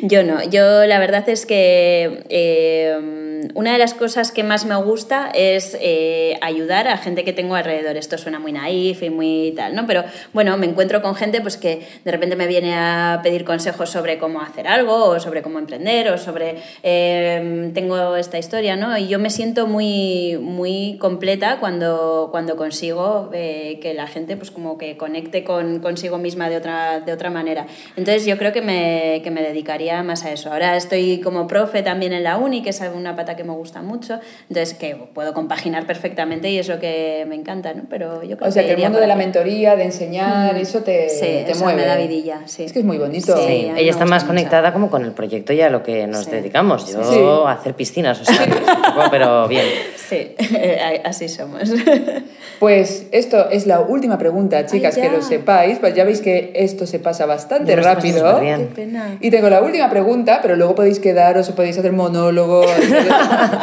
yo no, yo la verdad es que eh, una de las cosas que más me gusta es eh, ayudar a gente que tengo alrededor. Esto suena muy naif y muy tal, ¿no? Pero bueno, me encuentro con gente pues, que de repente me viene a pedir consejos sobre cómo hacer algo, o sobre cómo emprender, o sobre eh, tengo esta historia, ¿no? Y yo me siento muy, muy completa cuando, cuando consigo eh, que la gente pues como que conecte con consigo misma de otra, de otra manera. Entonces yo creo que me, que me dedicaría más a eso. Ahora estoy como profe también en la uni, que es una pata que me gusta mucho, entonces que puedo compaginar perfectamente y es lo que me encanta, ¿no? Pero yo creo O sea, que el mundo de la mentoría, de enseñar, Mm. eso te, Sí, te eso mueve. me da vidilla, sí. Es que es muy bonito. Sí. Ella está más mucho. conectada como con el proyecto y a lo que nos Sí. dedicamos. Yo Sí. a hacer piscinas, o sea, poco, pero bien. Sí, así somos. Pues esto es la última pregunta, chicas, Ay, que lo sepáis. Pues ya veis que esto se pasa bastante pasa rápido. Qué pena. Y tengo la última pregunta, pero luego podéis quedaros o podéis hacer monólogo.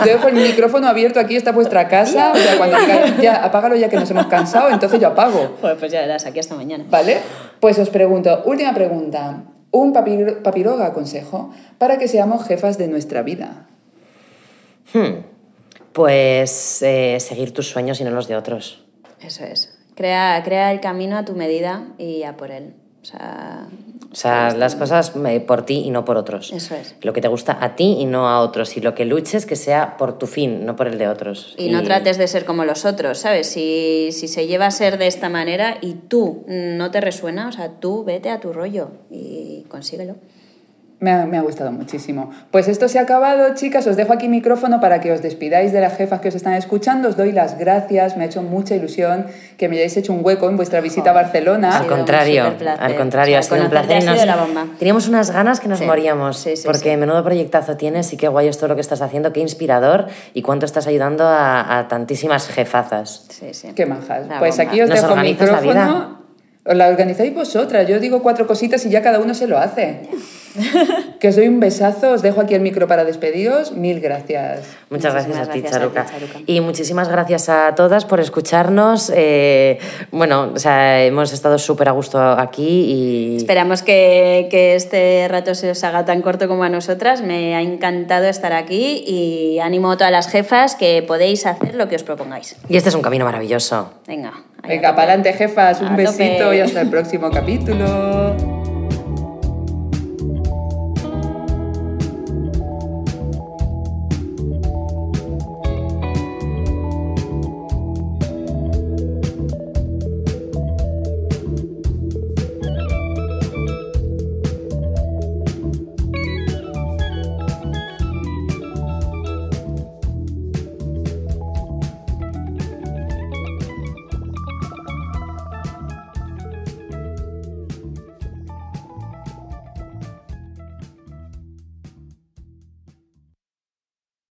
Yo dejo el micrófono abierto aquí, está vuestra casa. O sea, cuando digáis, ya, apágalo ya que nos hemos cansado, entonces yo apago. Joder, pues ya verás, aquí hasta mañana. ¿Vale? Pues os pregunto, última pregunta. Un papir- papiroga consejo para que seamos jefas de nuestra vida. Hmm. Pues eh, seguir tus sueños y no los de otros. Eso es. Crea, crea el camino a tu medida y a por él. O sea, O sea, las cosas eh, por ti y no por otros. Eso es. Lo que te gusta a ti y no a otros. Y lo que luches que sea por tu fin, no por el de otros. Y no trates de ser como los otros, ¿sabes? Si, si se lleva a ser de esta manera y tú no te resuena, o sea, tú vete a tu rollo y consíguelo. Me ha, me ha gustado muchísimo. Pues esto se ha acabado, chicas. Os dejo aquí micrófono para que os despidáis de las jefas que os están escuchando. Os doy las gracias. Me ha hecho mucha ilusión que me hayáis hecho un hueco en vuestra visita a Barcelona. Al contrario, al contrario, O ha sido un placer. nos- la bomba. Teníamos unas ganas que nos Sí. moríamos, Sí, sí, porque sí. menudo proyectazo tienes y qué guay es todo lo que estás haciendo, qué inspirador y cuánto estás ayudando a, a tantísimas jefazas. Sí, sí. Qué manjas. La Pues bomba. aquí os Nos dejo micrófono. Os la organizáis vosotras. Yo digo cuatro cositas y ya cada uno se lo hace. que os doy un besazo. Os dejo aquí el micro para despediros. Mil gracias. Muchas gracias Muchísimas a ti, gracias a ti, Charuca. Charuca. Y muchísimas gracias a todas por escucharnos. Eh, bueno, o sea, hemos estado súper a gusto aquí y Esperamos que, que este rato se os haga tan corto como a nosotras. Me ha encantado estar aquí y animo a todas las jefas que podéis hacer lo que os propongáis. y este es un camino maravilloso. Venga. Venga, adelante, jefas. Un tope. besito y hasta el próximo capítulo.